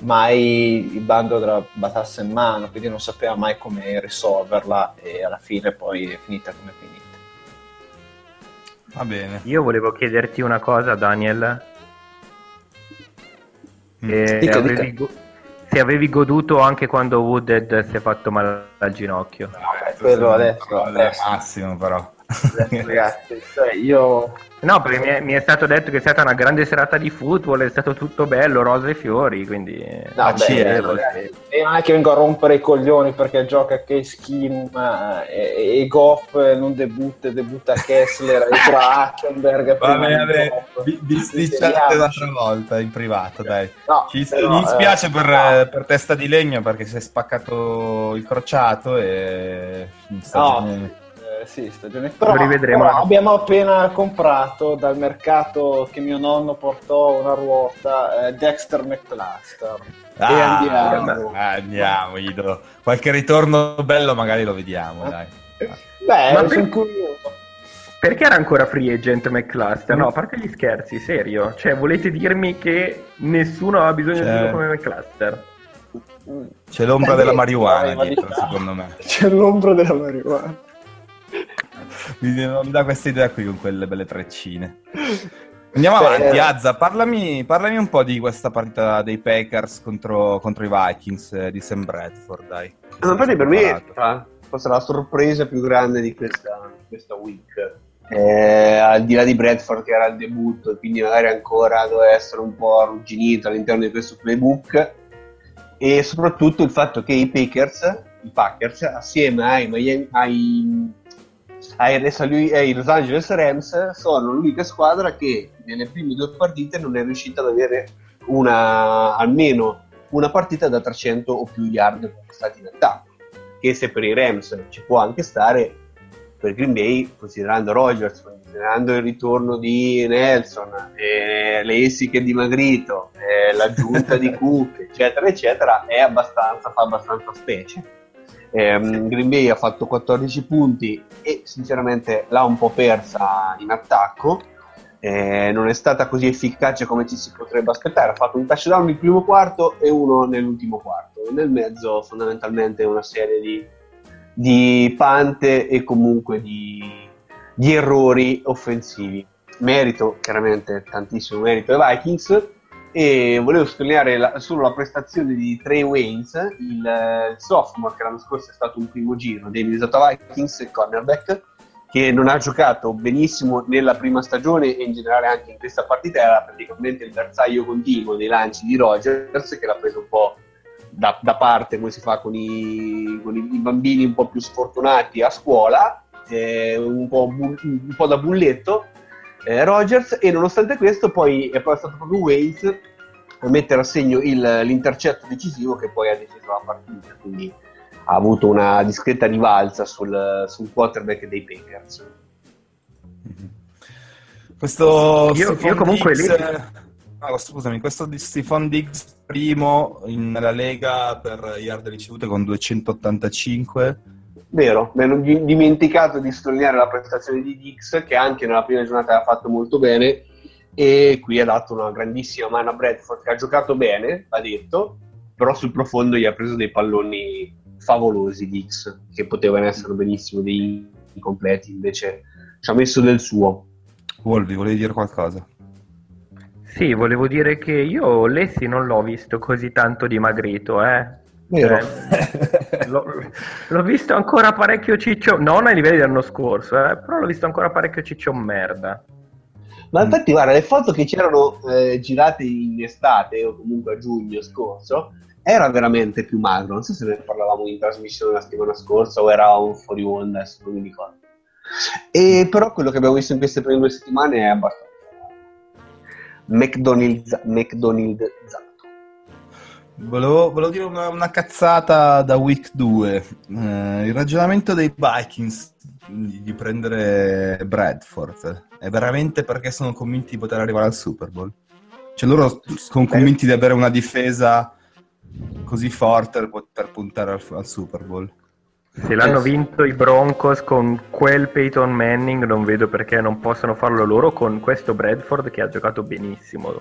[SPEAKER 2] mai il bando della batassa in mano, quindi non sapeva mai come risolverla e alla fine poi è finita come finita.
[SPEAKER 1] Va bene.
[SPEAKER 4] Io volevo chiederti una cosa, Daniel.
[SPEAKER 2] Mm. Dica,
[SPEAKER 4] avevi,
[SPEAKER 2] dica.
[SPEAKER 4] se avevi goduto anche quando Wooded si è fatto male al ginocchio.
[SPEAKER 2] No, quello adesso, adesso.
[SPEAKER 1] massimo però.
[SPEAKER 2] Ragazzi, cioè io
[SPEAKER 4] No, perché mi è, mi è, stato detto che è stata una grande serata di football, è stato tutto bello, rose e fiori, quindi...
[SPEAKER 2] No, beh, beh, e non è che vengo a rompere i coglioni perché gioca Case Keenum eh, e, e Goff non debutta, debutta Kessler e tra Hackenberg.
[SPEAKER 1] Vabbè, vabbè, vi, vi sticciate l'altra volta in privato, dai. No, Ci, però, mi dispiace eh, per, no. per, testa di legno perché si è spaccato il crociato e...
[SPEAKER 2] No sì, stagione. Però, Lo rivedremo. Però abbiamo appena comprato dal mercato che mio nonno portò una ruota eh, Dexter McCluster.
[SPEAKER 1] Ah, e andiamo. Andiamo, Ido. Qualche ritorno bello magari lo vediamo, dai.
[SPEAKER 2] Beh, Ma sono curioso.
[SPEAKER 4] Perché era ancora free agent McCluster? No, a parte gli scherzi, serio. Cioè, volete dirmi che nessuno ha bisogno C'è... di uno come McCluster?
[SPEAKER 1] C'è l'ombra Beh, della marijuana dietro, secondo me.
[SPEAKER 2] C'è l'ombra della marijuana
[SPEAKER 1] mi, mi dà questa idea qui con quelle belle treccine. Andiamo avanti, Azza, parlami, parlami, un po' di questa partita dei Packers contro, contro i Vikings eh, di Sam Bradford, dai.
[SPEAKER 3] Infatti per me forse la sorpresa più grande di questa, questa week. Eh, al di là di Bradford che era il debutto e quindi magari ancora doveva essere un po' arrugginito all'interno di questo playbook e soprattutto il fatto che i Packers, i Packers assieme ai, Miami, ai ai, Los Angeles Rams sono l'unica squadra che nelle prime due partite non è riuscita ad avere una, almeno una partita da 300 o più yard stati in attacco che se per i Rams ci può anche stare per Green Bay considerando Rogers considerando il ritorno di Nelson eh, le essiche dimagrito eh, l'aggiunta di Cook eccetera eccetera è abbastanza fa abbastanza specie ehm, Green Bay ha fatto 14 punti e sinceramente l'ha un po' persa in attacco eh, non è stata così efficace come ci si potrebbe aspettare. Ha fatto un touchdown nel primo quarto e uno nell'ultimo quarto. Nel mezzo, fondamentalmente, una serie di, di pante e comunque di, di errori offensivi. Merito, chiaramente, tantissimo merito ai Vikings. E volevo sottolineare la, solo la prestazione di Trey Waynes, il, il sophomore che l'anno scorso è stato un primo giro dei Minnesota Vikings, cornerback che non ha giocato benissimo nella prima stagione e in generale anche in questa partita, era praticamente il bersaglio continuo dei lanci di Rogers che l'ha preso un po' da, da parte come si fa con, i, con i, bambini un po' più sfortunati a scuola, eh, un, po bu- un, po', da bulletto eh, Rogers e nonostante questo poi è poi stato proprio Wales a mettere a segno il, l'intercetto decisivo che poi ha deciso la partita, quindi ha avuto una discreta rivalsa sul, sul quarterback dei Packers.
[SPEAKER 1] Questo io, io comunque Diggs, lì... oh, scusami, questo di Stefan Diggs primo nella Lega per yard ricevute con 285.
[SPEAKER 3] Vero, mi hanno dimenticato di sottolineare la prestazione di Diggs che anche nella prima giornata ha fatto molto bene e qui ha dato una grandissima mano a Bradford che ha giocato bene, va detto, però sul profondo gli ha preso dei palloni favolosi di X, che potevano essere benissimo dei completi, invece ci ha messo del suo.
[SPEAKER 1] Wolvi, volevi dire qualcosa?
[SPEAKER 4] Sì, volevo dire che io Lessi non l'ho visto così tanto dimagrito, eh. Vero. Cioè, l'ho, l'ho, visto ancora parecchio ciccio, non ai livelli dell'anno scorso, eh, però l'ho visto ancora parecchio ciccio merda.
[SPEAKER 3] Ma infatti, guarda, le foto che c'erano eh, girate in estate o comunque a giugno scorso era veramente più magro. Non so se ne parlavamo in trasmissione la settimana scorsa o era un fuori onda, adesso non mi ricordo. E però quello che abbiamo visto in queste prime due settimane è abbastanza McDonald's, McDonald'szato.
[SPEAKER 1] Volevo, volevo dire una, una, cazzata da week 2. Eh, il ragionamento dei Vikings di, di, prendere Bradford è veramente perché sono convinti di poter arrivare al Super Bowl. Cioè loro sono convinti di avere una difesa così forte per puntare al, al Super Bowl.
[SPEAKER 4] Se l'hanno vinto i Broncos con quel Peyton Manning, non vedo perché non possano farlo loro con questo Bradford che ha giocato benissimo.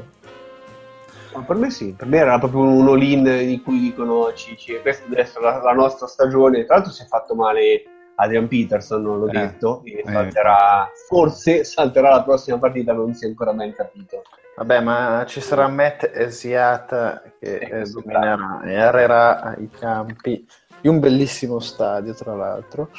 [SPEAKER 3] Ma per me sì, per me era proprio un all-in di cui dicono Cici, questa deve essere la, la, nostra stagione. Tra l'altro si è fatto male Adrian Peterson, non l'ho eh, detto, e eh, salterà, forse salterà la prossima partita, non si è ancora ben capito.
[SPEAKER 2] Vabbè, ma ci sarà Matt Esiat che eh, dominerà e arrerà i campi di un bellissimo stadio, tra l'altro.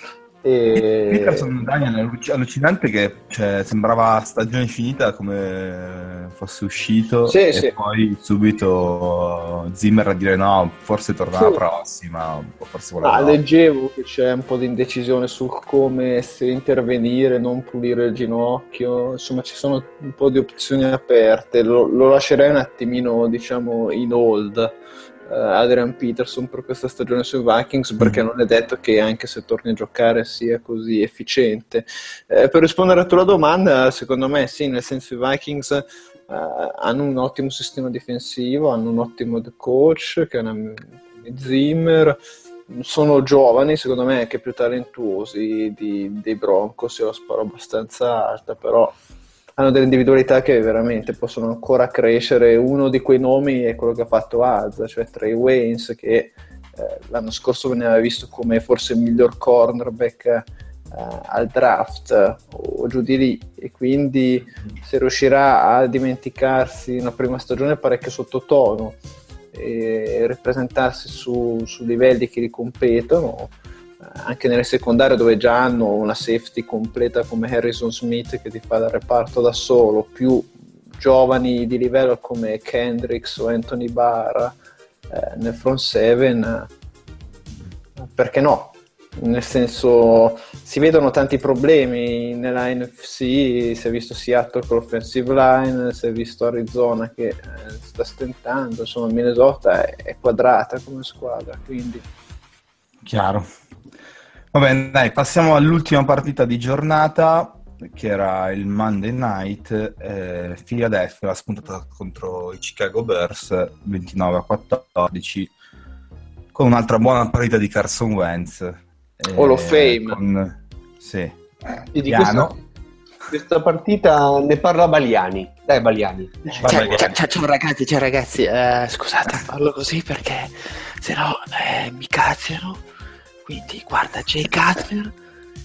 [SPEAKER 1] E... Peterson Daniel è allucinante che cioè, sembrava stagione finita come fosse uscito sì, e sì. poi subito Zimmer a dire no, forse torna sì. la prossima forse
[SPEAKER 2] ah, leggevo che c'è un po' di indecisione sul come se intervenire, non pulire il ginocchio insomma ci sono un po' di opzioni aperte lo, lo lascerei un attimino diciamo in hold Adrian Peterson per questa stagione sui Vikings perché mm non è detto che anche se torni a giocare sia così efficiente. Eh, per rispondere alla tua domanda, secondo me sì, nel senso i Vikings uh, hanno un ottimo sistema difensivo, hanno un ottimo coach che è una Zimmer sono giovani, secondo me anche più talentuosi di, dei Broncos, io la sparo abbastanza alta, però hanno delle individualità che veramente possono ancora crescere. Uno di quei nomi è quello che ha fatto Az, cioè Trey Waynes, che eh, l'anno scorso veniva visto come forse il miglior cornerback eh, al draft o giù di lì e quindi se riuscirà a dimenticarsi una prima stagione parecchio sottotono e ripresentarsi su, su livelli che gli competono anche nelle secondarie dove già hanno una safety completa come Harrison Smith che ti fa il reparto da solo, più giovani di livello come Kendricks o Anthony Barr eh, nel front seven, eh, perché no? Nel senso, si vedono tanti problemi nella NFC, si è visto Seattle con l'offensive line, si è visto Arizona che eh, sta stentando, insomma Minnesota è, è quadrata come squadra, quindi...
[SPEAKER 1] Chiaro. Va bene, dai, passiamo all'ultima partita di giornata, che era il Monday Night. Eh, Philadelphia ha spuntato contro i Chicago Bears 29 a 14 con un'altra buona partita di Carson Wentz.
[SPEAKER 2] Hall of Fame.
[SPEAKER 1] Con... Sì.
[SPEAKER 3] E di questa, questa partita ne parla Baliani. Dai Baliani.
[SPEAKER 6] Ciao, ciao, ciao, ciao ragazzi, ciao ragazzi. Eh, scusate, parlo così perché se no eh, mi cazziano. Quindi guarda, Jay Cutler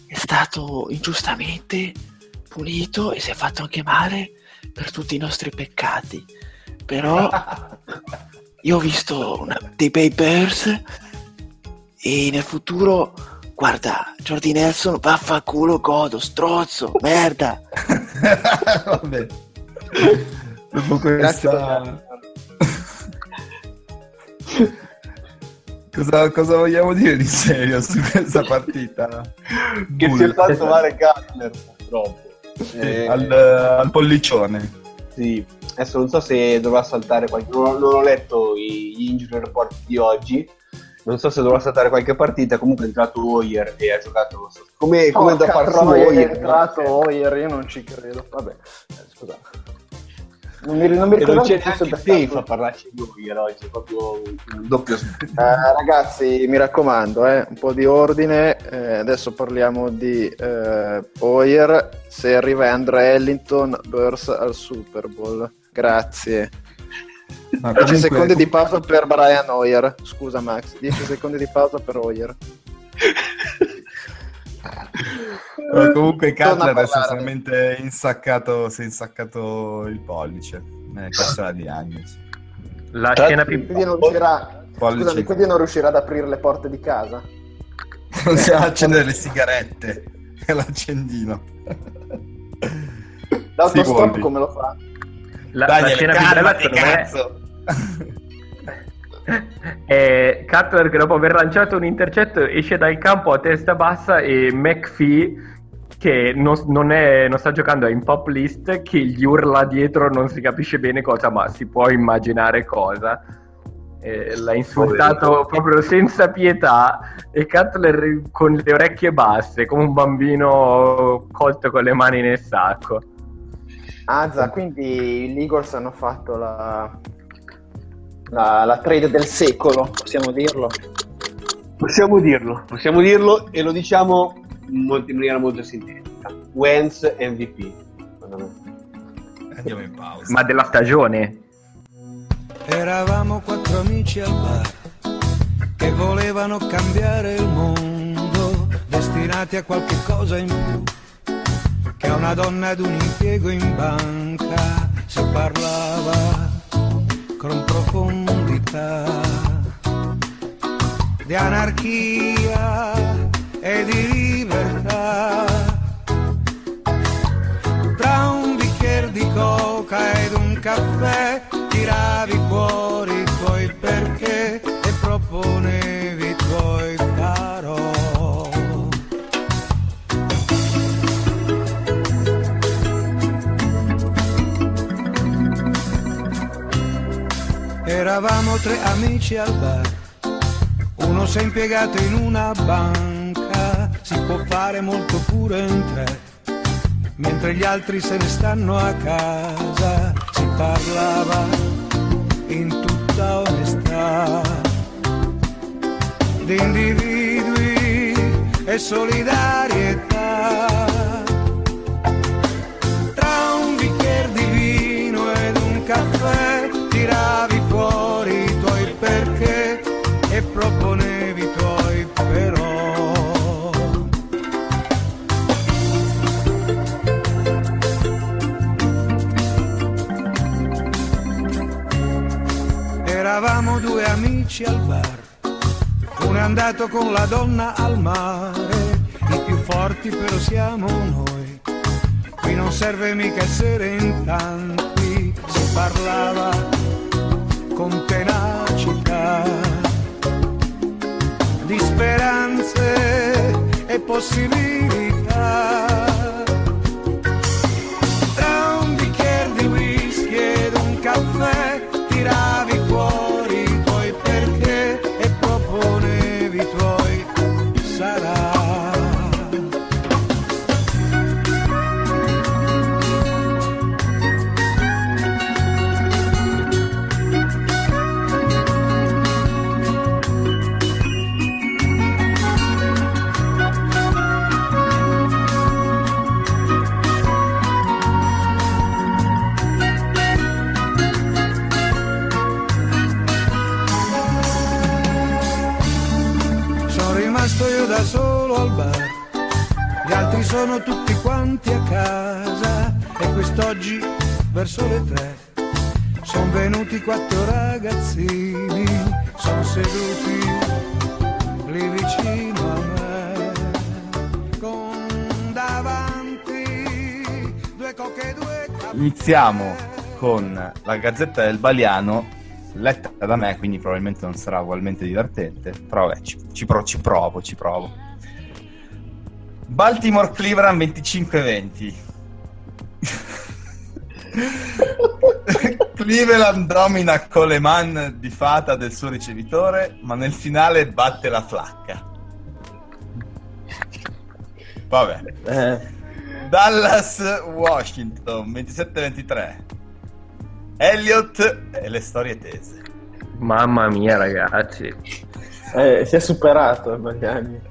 [SPEAKER 6] è stato ingiustamente punito e si è fatto anche male per tutti i nostri peccati. Però io ho visto una, dei bei Bears e nel futuro, guarda, Jordi Nelson, vaffanculo godo, strozzo, merda.
[SPEAKER 1] Vabbè. Dopo questa... cosa, cosa, vogliamo dire di serio su questa partita?
[SPEAKER 3] che Bull. si è fatto male Gatler, purtroppo.
[SPEAKER 1] Eh, al, al pollicione.
[SPEAKER 3] Sì, adesso non so se dovrà saltare qualche... Non, non ho letto gli injury report di oggi, non so se dovrà saltare qualche partita, comunque è entrato Hoyer e ha giocato... Come, come oh, da far su
[SPEAKER 2] Hoyer? È entrato Hoyer, io non ci credo. Vabbè, eh, scusa.
[SPEAKER 3] Non mi, non mi ricordo non c'è neanche safe a parlarci di Hoyer oggi, è proprio un doppio
[SPEAKER 2] eh, Ragazzi, mi raccomando, eh, un po' di ordine. Eh, adesso parliamo di eh, Hoyer. Se arriva Andre Ellington, Burst al Super Bowl. Grazie. 10 comunque... secondi di pausa per Brian Hoyer. Scusa Max, 10 secondi di pausa per Hoyer.
[SPEAKER 1] No, comunque Cutler è essenzialmente insaccato, si è insaccato il pollice. Eh, questa è la diagnosi.
[SPEAKER 2] La Tra scena più... Quindi non, riuscirà... Scusami, quindi non riuscirà ad aprire le porte di casa?
[SPEAKER 1] Non si va a accendere le sigarette. È l'accendino.
[SPEAKER 2] L'autostop come lo fa?
[SPEAKER 4] La, Dai, la scena più bella secondo me è Cutler che dopo aver lanciato un intercetto esce dal campo a testa bassa e McPhee che non, non, è, non, sta giocando in pop list che gli urla dietro non si capisce bene cosa ma si può immaginare cosa. Eh, l'ha insultato proprio senza pietà e Cutler con le orecchie basse come un bambino colto con le mani nel sacco.
[SPEAKER 2] Azza, quindi gli Eagles hanno fatto la, la, la trade del secolo, possiamo dirlo?
[SPEAKER 3] Possiamo dirlo, possiamo dirlo e lo diciamo in maniera molto sintetica. Wentz MVP.
[SPEAKER 1] Andiamo in pausa.
[SPEAKER 4] Ma della stagione?
[SPEAKER 7] Eravamo quattro amici al bar che volevano cambiare il mondo, destinati a qualche cosa in più che una donna ad un impiego in banca si parlava con profondità di anarchia e di Eravamo tre amici al bar, uno si è impiegato in una banca, si può fare molto pure in tre, mentre gli altri se ne stanno a casa, si parlava in tutta onestà. Di individui e solidarietà. Amici al bar, uno è andato con la donna al mare, i più forti però siamo noi. Qui non serve mica essere in tanti, si parlava con tenacità di speranze e possibilità. Sono tutti quanti a casa e quest'oggi verso le tre sono venuti quattro ragazzini, sono seduti lì vicino a me, con davanti due coche e due caffè.
[SPEAKER 1] Iniziamo con la Gazzetta del Baliano, letta da me, quindi probabilmente non sarà ugualmente divertente, però vabbè, ci, ci pro- ci provo, ci provo. Baltimore Cleveland 25-20. Cleveland domina Coleman di fata del suo ricevitore, ma nel finale batte la flacca. Vabbè.
[SPEAKER 2] Eh,
[SPEAKER 1] Dallas Washington 27-23. Elliott e le storie tese.
[SPEAKER 4] Mamma mia, ragazzi.
[SPEAKER 2] eh, si è superato Bagliani.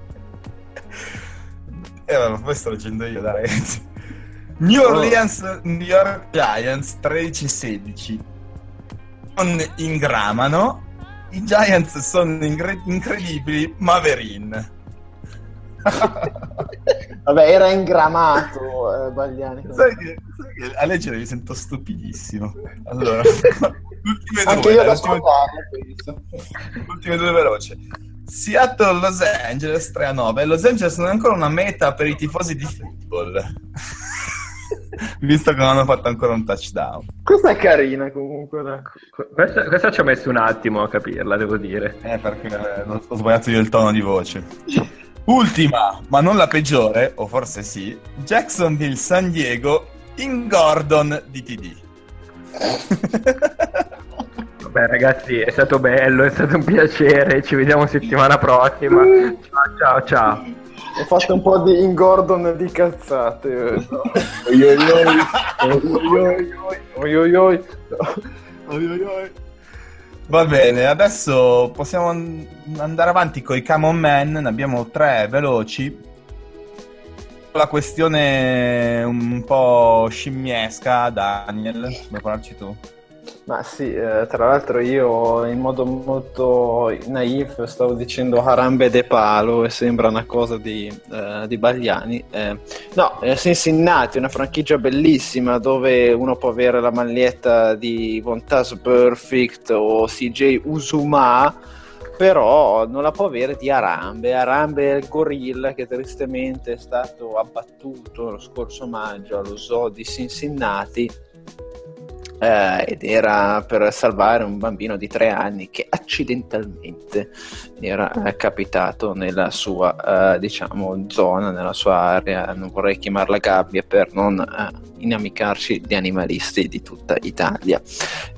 [SPEAKER 1] Eh, ma poi sto leggendo io, dai ragazzi. New Orleans, New York Giants 13-16. Non ingramano. I Giants sono ingre- incredibili, Maverin.
[SPEAKER 2] Vabbè, era ingramato eh, Bagliani.
[SPEAKER 1] sai, che, sai che a leggere mi sento stupidissimo. Allora, ultime
[SPEAKER 2] Anche
[SPEAKER 1] due,
[SPEAKER 2] io
[SPEAKER 1] dai,
[SPEAKER 2] da
[SPEAKER 1] ultime-
[SPEAKER 2] ascoltare, penso.
[SPEAKER 1] ultime due veloci. Seattle Los Angeles 3 a 9. Los Angeles non è ancora una meta per i tifosi di football. Visto che non hanno fatto ancora un touchdown.
[SPEAKER 2] Questa è carina comunque.
[SPEAKER 4] Questa, questa ci ho messo un attimo a capirla, devo dire.
[SPEAKER 1] Eh, perché eh, ho sbagliato io il tono di voce. Ultima, ma non la peggiore, o forse sì, Jacksonville San Diego in Gordon DTD.
[SPEAKER 4] Vabbè, ragazzi, è stato bello, è stato un piacere. Ci vediamo settimana prossima. Ciao, ciao, ciao.
[SPEAKER 2] Ho fatto un po' di ingordon di cazzate. eh. Oi, oi, oi.
[SPEAKER 1] Va bene, adesso possiamo an- andare avanti con i Common Man, ne abbiamo tre veloci. La questione un po' scimmiesca, Daniel, vuoi parlarci tu?
[SPEAKER 2] Ma sì, eh, tra l'altro io in modo molto naif stavo dicendo Harambe de Palo e sembra una cosa di, eh, di Bagliani. Eh, no, eh, Cincinnati, una franchigia bellissima dove uno può avere la maglietta di Vontas Perfect o CJ Usuma, però non la può avere di Arambe. Arambe è il gorilla che tristemente è stato abbattuto lo scorso maggio allo zoo di Cincinnati eh, ed era per salvare un bambino di tre anni che accidentalmente era capitato nella sua eh, diciamo zona, nella sua area, non vorrei chiamarla gabbia per non eh, inamicarci di animalisti di tutta Italia.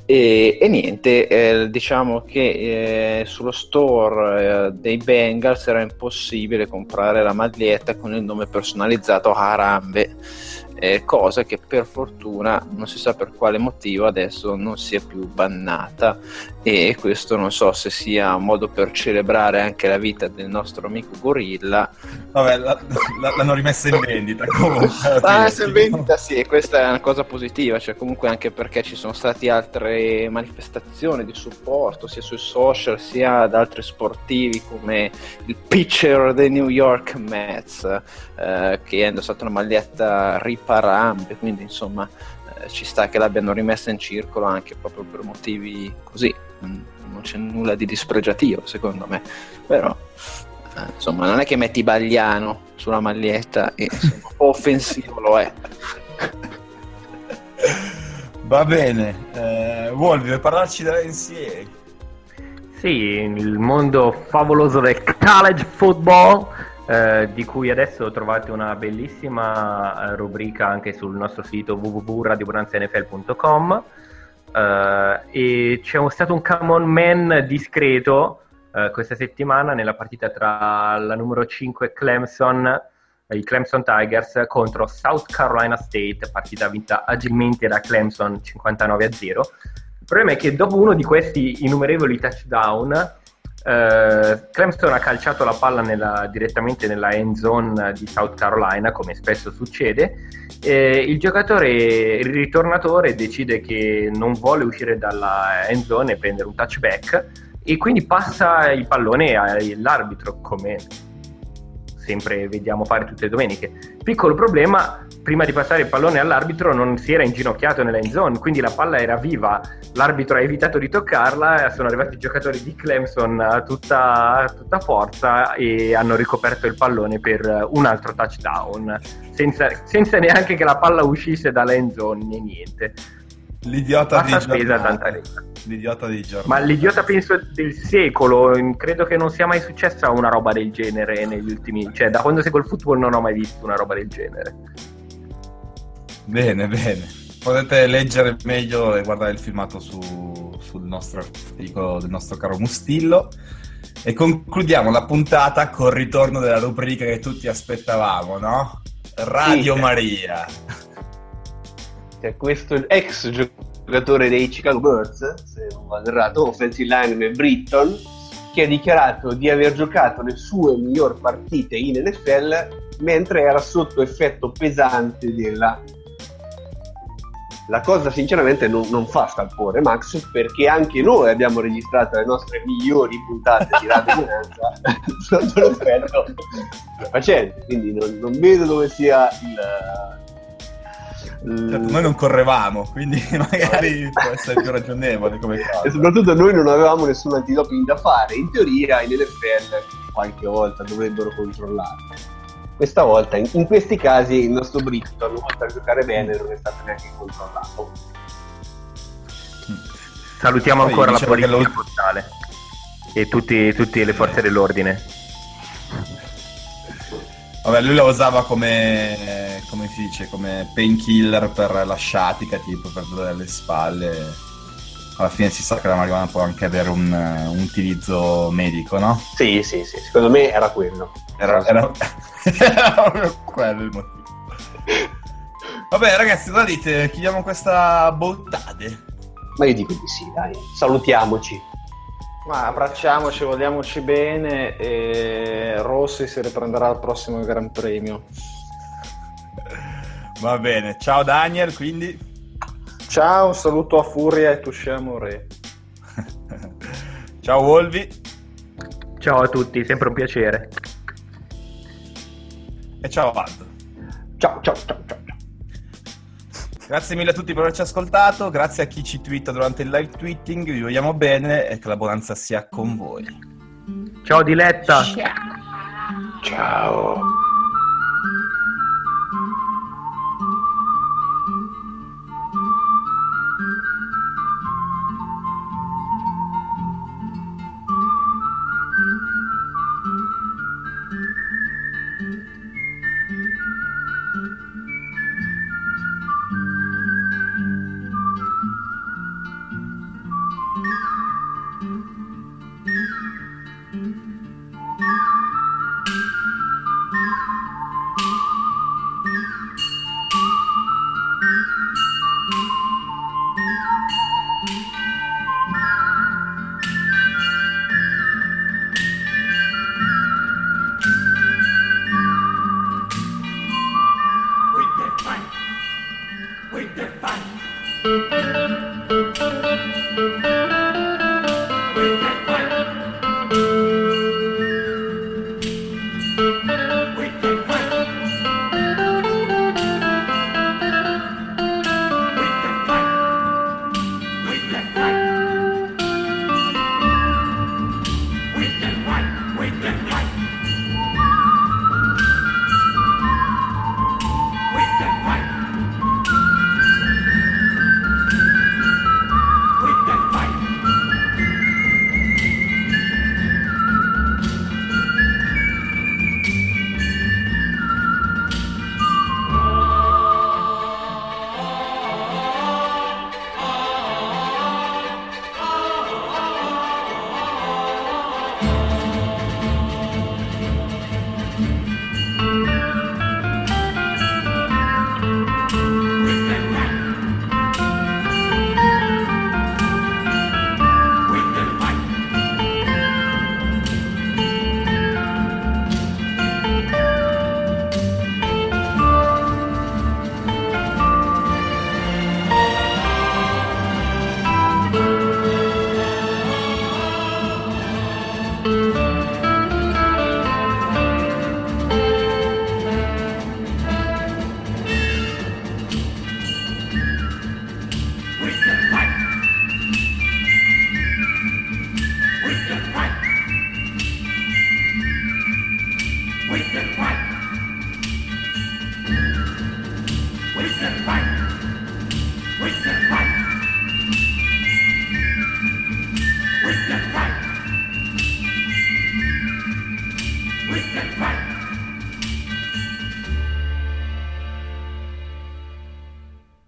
[SPEAKER 2] E, e niente, eh, diciamo che eh, sullo store eh, dei Bengals era impossibile comprare la maglietta con il nome personalizzato Harambe eh, cosa che per fortuna non si sa per quale motivo adesso non sia più bannata e questo non so se sia un modo per celebrare anche la vita del nostro amico gorilla
[SPEAKER 1] Vabbè, la- la- l'hanno rimessa in vendita comunque.
[SPEAKER 2] Ah, se in vendita sì, e questa è una cosa positiva, cioè comunque anche perché ci sono state altre manifestazioni di supporto sia sui social sia da altri sportivi come il pitcher dei New York Mets eh, che ha indossato una maglietta riparambe, quindi insomma eh, ci sta che l'abbiano rimessa in circolo anche proprio per motivi così, non c'è nulla di dispregiativo secondo me, però eh, insomma non è che metti Bagliano sulla maglietta e insomma, un po' offensivo lo è.
[SPEAKER 1] Va bene, eh, Wolvi, vuoi parlarci della NCAA?
[SPEAKER 4] Sì, il mondo favoloso del college football, eh, di cui adesso trovate una bellissima eh, rubrica anche sul nostro sito www.radiobonanzanfl.com eh, e c'è stato un come on man discreto eh, questa settimana nella partita tra la numero 5 Clemson, eh, i Clemson Tigers contro South Carolina State, partita vinta agilmente da Clemson 59 a 0. Il problema è che dopo uno di questi innumerevoli touchdown, eh, Clemson ha calciato la palla nella- direttamente nella end zone di South Carolina, come spesso succede. e il giocatore, il ritornatore, decide che non vuole uscire dalla end zone e prendere un touchback, e quindi passa il pallone all'arbitro come sempre vediamo fare tutte le domeniche. Piccolo problema, prima di passare il pallone all'arbitro non si era inginocchiato nella end zone, quindi la palla era viva, l'arbitro ha evitato di toccarla, sono arrivati i giocatori di Clemson a tutta, tutta forza e hanno ricoperto il pallone per un altro touchdown, senza, senza neanche che la palla uscisse dalla end zone né niente.
[SPEAKER 1] L'idiota di giornata. L'idiota di giornata.
[SPEAKER 4] Ma l'idiota penso del secolo, credo che non sia mai successa una roba del genere negli ultimi, cioè da quando seguo il football non ho mai visto una roba del genere.
[SPEAKER 1] Bene, bene. Potete leggere meglio e guardare il filmato su- sul nostro articolo del nostro caro Mustillo. E concludiamo la puntata col ritorno della rubrica che tutti aspettavamo, no? Radio
[SPEAKER 3] Sì.
[SPEAKER 1] Maria.
[SPEAKER 3] Cioè, questo ex giocatore dei Chicago Birds, se non vado errato, offensive lineman Britton, che ha dichiarato di aver giocato le sue migliori partite in NFL mentre era sotto effetto pesante della... La cosa sinceramente non, non fa scalpore Max perché anche noi abbiamo registrato le nostre migliori puntate di Radio sotto l'effetto facente, quindi non, non vedo dove sia il-
[SPEAKER 1] Certo, noi non correvamo, quindi magari può essere più ragionevole come
[SPEAKER 3] e
[SPEAKER 1] cosa.
[SPEAKER 3] soprattutto noi non avevamo nessun antidoping da fare. In teoria in NFL qualche volta dovrebbero controllarlo. Questa volta, in, in questi casi, il nostro Britton, oltre a giocare bene, non è stato neanche controllato.
[SPEAKER 4] Salutiamo
[SPEAKER 1] Poi
[SPEAKER 4] ancora la
[SPEAKER 1] diciamo che
[SPEAKER 4] polizia postale e tutti, tutte le forze dell'ordine.
[SPEAKER 1] Vabbè, lui la usava come, come si dice, come painkiller per la sciatica, tipo per dolore alle spalle. Alla fine si sa che la marijuana può anche avere un, un utilizzo medico, no?
[SPEAKER 3] Sì, sì, sì, secondo me era quello.
[SPEAKER 1] Era, era... era proprio quello il motivo. Vabbè, ragazzi, cosa dite? Chiudiamo questa bottade.
[SPEAKER 3] Ma io dico di sì, dai, salutiamoci.
[SPEAKER 2] Ma abbracciamoci, vogliamoci bene e Rossi si riprenderà al prossimo Gran Premio.
[SPEAKER 1] Va bene, ciao Daniel, quindi.
[SPEAKER 2] Ciao, un saluto a Furia e Tusciamo Re.
[SPEAKER 1] ciao Wolvi
[SPEAKER 4] Ciao a tutti, sempre un piacere.
[SPEAKER 1] e ciao Aldo.
[SPEAKER 3] Ciao, ciao, ciao, ciao. Ciao.
[SPEAKER 1] Grazie mille a tutti per averci ascoltato, grazie a chi ci twitta durante il live tweeting, vi vogliamo bene e che la bonanza sia con voi.
[SPEAKER 4] Ciao Diletta.
[SPEAKER 3] Ciao.
[SPEAKER 8] With the fight.